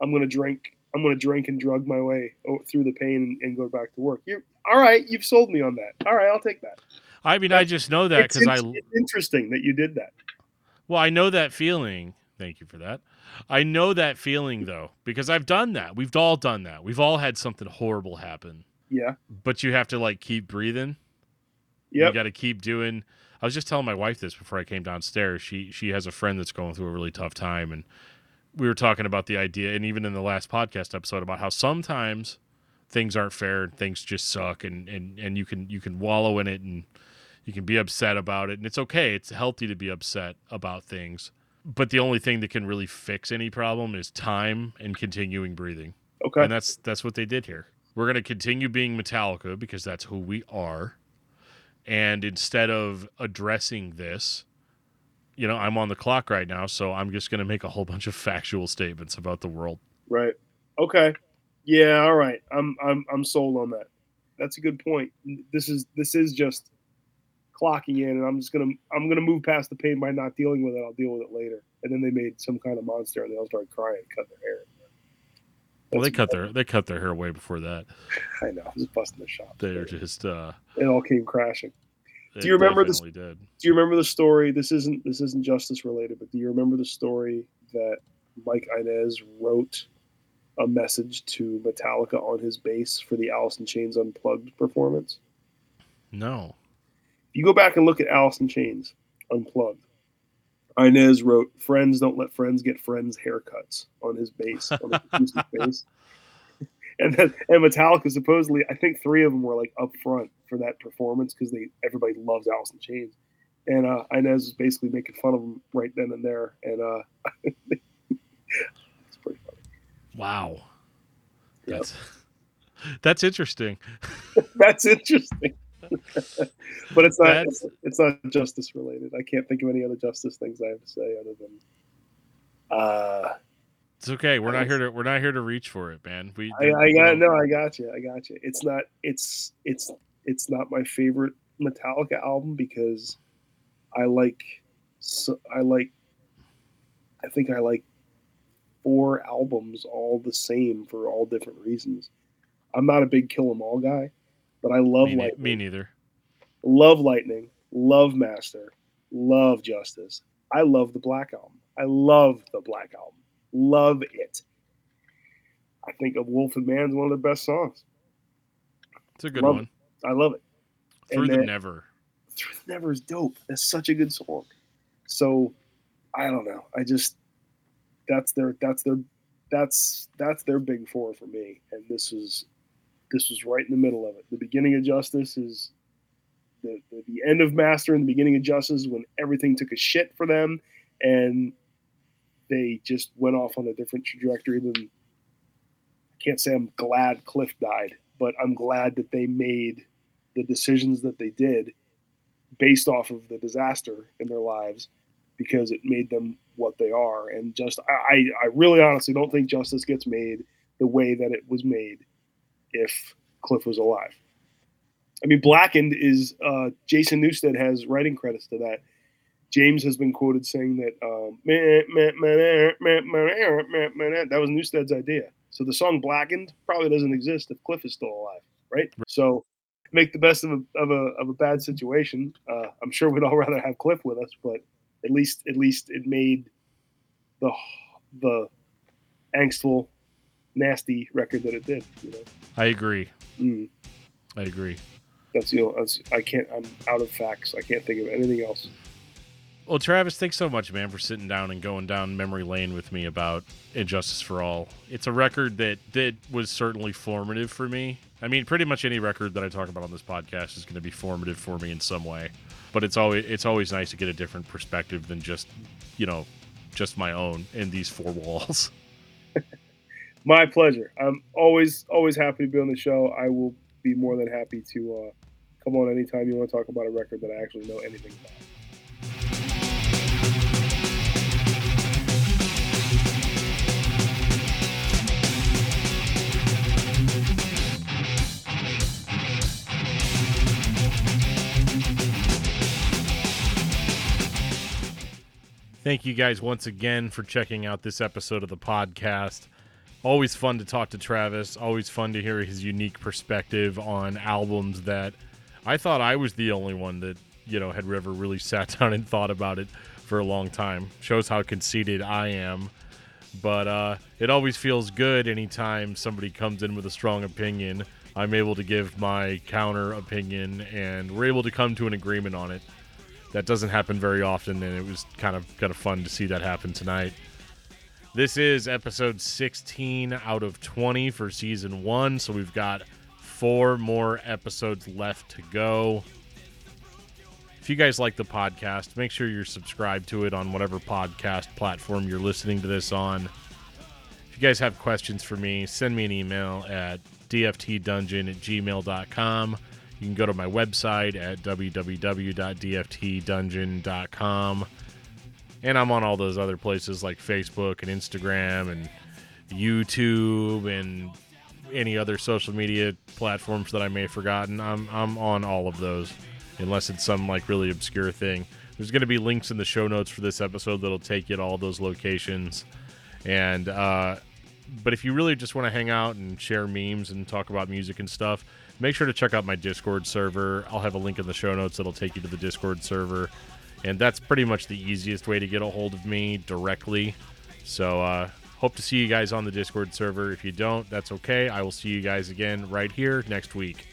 I'm gonna drink. I'm gonna drink and drug my way through the pain and, and go back to work. You all right? You've sold me on that. All right, I'll take that. I mean, I just know that because I it's interesting that you did that. Well, I know that feeling. Thank you for that. I know that feeling though because I've done that. We've all done that. We've all had something horrible happen. Yeah. But you have to like keep breathing. Yeah. You got to keep doing. I was just telling my wife this before I came downstairs. She she has a friend that's going through a really tough time and we were talking about the idea and even in the last podcast episode about how sometimes things aren't fair and things just suck and and and you can you can wallow in it and you can be upset about it and it's okay. It's healthy to be upset about things. But the only thing that can really fix any problem is time and continuing breathing. Okay. And that's that's what they did here. We're going to continue being Metallica because that's who we are. And instead of addressing this, you know, I'm on the clock right now, so I'm just going to make a whole bunch of factual statements about the world. Right. Okay. Yeah. All right. I'm I'm I'm sold on that. That's a good point. This is this is just clocking in, and I'm just gonna I'm gonna move past the pain by not dealing with it. I'll deal with it later. And then they made some kind of monster, and they all started crying, and cut their hair. Well, they cut their they cut their hair way before that. I know. Just busting the shop. They're just uh It all came crashing. they you remember this- did. do you remember the story? This isn't this isn't justice related, but do you remember the story that Mike Inez wrote a message to Metallica on his bass for the Alice in Chains Unplugged performance? No. If you go back and look at Alice in Chains, unplugged. Inez wrote, "Friends don't let friends get friends haircuts" on his bass, on his [LAUGHS] bass. And then, and Metallica supposedly, I think three of them were like up front for that performance because they everybody loves Alice in Chains, and uh, Inez was basically making fun of them right then and there, and uh, [LAUGHS] it's pretty funny. Wow. Yep. That's [LAUGHS] that's interesting. That's interesting. [LAUGHS] but it's not it's, it's not justice related. I can't think of any other justice things I have to say other than uh It's okay. We're not here to we're not here to reach for it, man. We I, I got no, I got you. I got you. It's not it's it's it's not my favorite Metallica album because I like so, I like I think I like four albums all the same for all different reasons. I'm not a big Kill 'Em All guy, but I love me, Lightning. me neither. love Lightning, love Master, love Justice. I love the Black Album. I love the Black Album. Love it. I think of Wolf and Man's one of the best songs. It's a good Love one. I love it. Through the never. Truth Never is dope. That's such a good song. So I don't know. I just that's their that's their that's that's their big four for me. And this was this was right in the middle of it. The beginning of Justice is the, the, the end of Master and the beginning of Justice when everything took a shit for them and they just went off on a different trajectory than I can't say I'm glad Cliff died, but I'm glad that they made the decisions that they did based off of the disaster in their lives because it made them what they are. And just, I, I really honestly don't think justice gets made the way that it was made if Cliff was alive. I mean, Blackened is uh, Jason Newsted has writing credits to that. James has been quoted saying that um, that was Newsted's idea. So the song Blackened probably doesn't exist if Cliff is still alive, right? So make the best of a of a, of a bad situation. Uh, I'm sure we'd all rather have Cliff with us, but at least at least it made the the angstful, nasty record that it did. You know, I agree. mm, I agree. that's you know that's, I can't. I'm out of facts. I can't think of anything else. Well, Travis, thanks so much, man, for sitting down and going down memory lane with me about And Justice for All. It's a record that that was certainly formative for me. I mean, pretty much any record that I talk about on this podcast is going to be formative for me in some way. But it's always it's always nice to get a different perspective than just, you know, just my own in these four walls. [LAUGHS] My pleasure. I'm always always happy to be on the show. I will be more than happy to uh, come on anytime you want to talk about a record that I actually know anything about. Thank you guys once again for checking out this episode of the podcast. Always fun to talk to Travis. Always fun to hear his unique perspective on albums that I thought I was the only one that, you know, had ever really sat [LAUGHS] down and thought about it for a long time. Shows how conceited I am. But uh, it always feels good anytime somebody comes in with a strong opinion. I'm able to give my counter opinion and we're able to come to an agreement on it that doesn't happen very often and it was kind of kind of fun to see that happen tonight this is episode 16 out of 20 for season one so we've got four more episodes left to go. If you guys like the podcast make sure you're subscribed to it on whatever podcast platform you're listening to this on. If you guys have questions for me send me an email at dftdungeon at gmail.com you can go to my website at www.dftdungeon.com. And I'm on all those other places like Facebook and Instagram and YouTube and any other social media platforms that I may have forgotten. I'm, I'm on all of those, unless it's some like really obscure thing. There's going to be links in the show notes for this episode that'll take you to all those locations. And, uh, but if you really just want to hang out and share memes and talk about music and stuff, make sure to check out my Discord server. I'll have a link in the show notes that'll take you to the Discord server and that's pretty much the easiest way to get a hold of me directly. So, uh, hope to see you guys on the Discord server. If you don't, that's okay. I will see you guys again right here next week.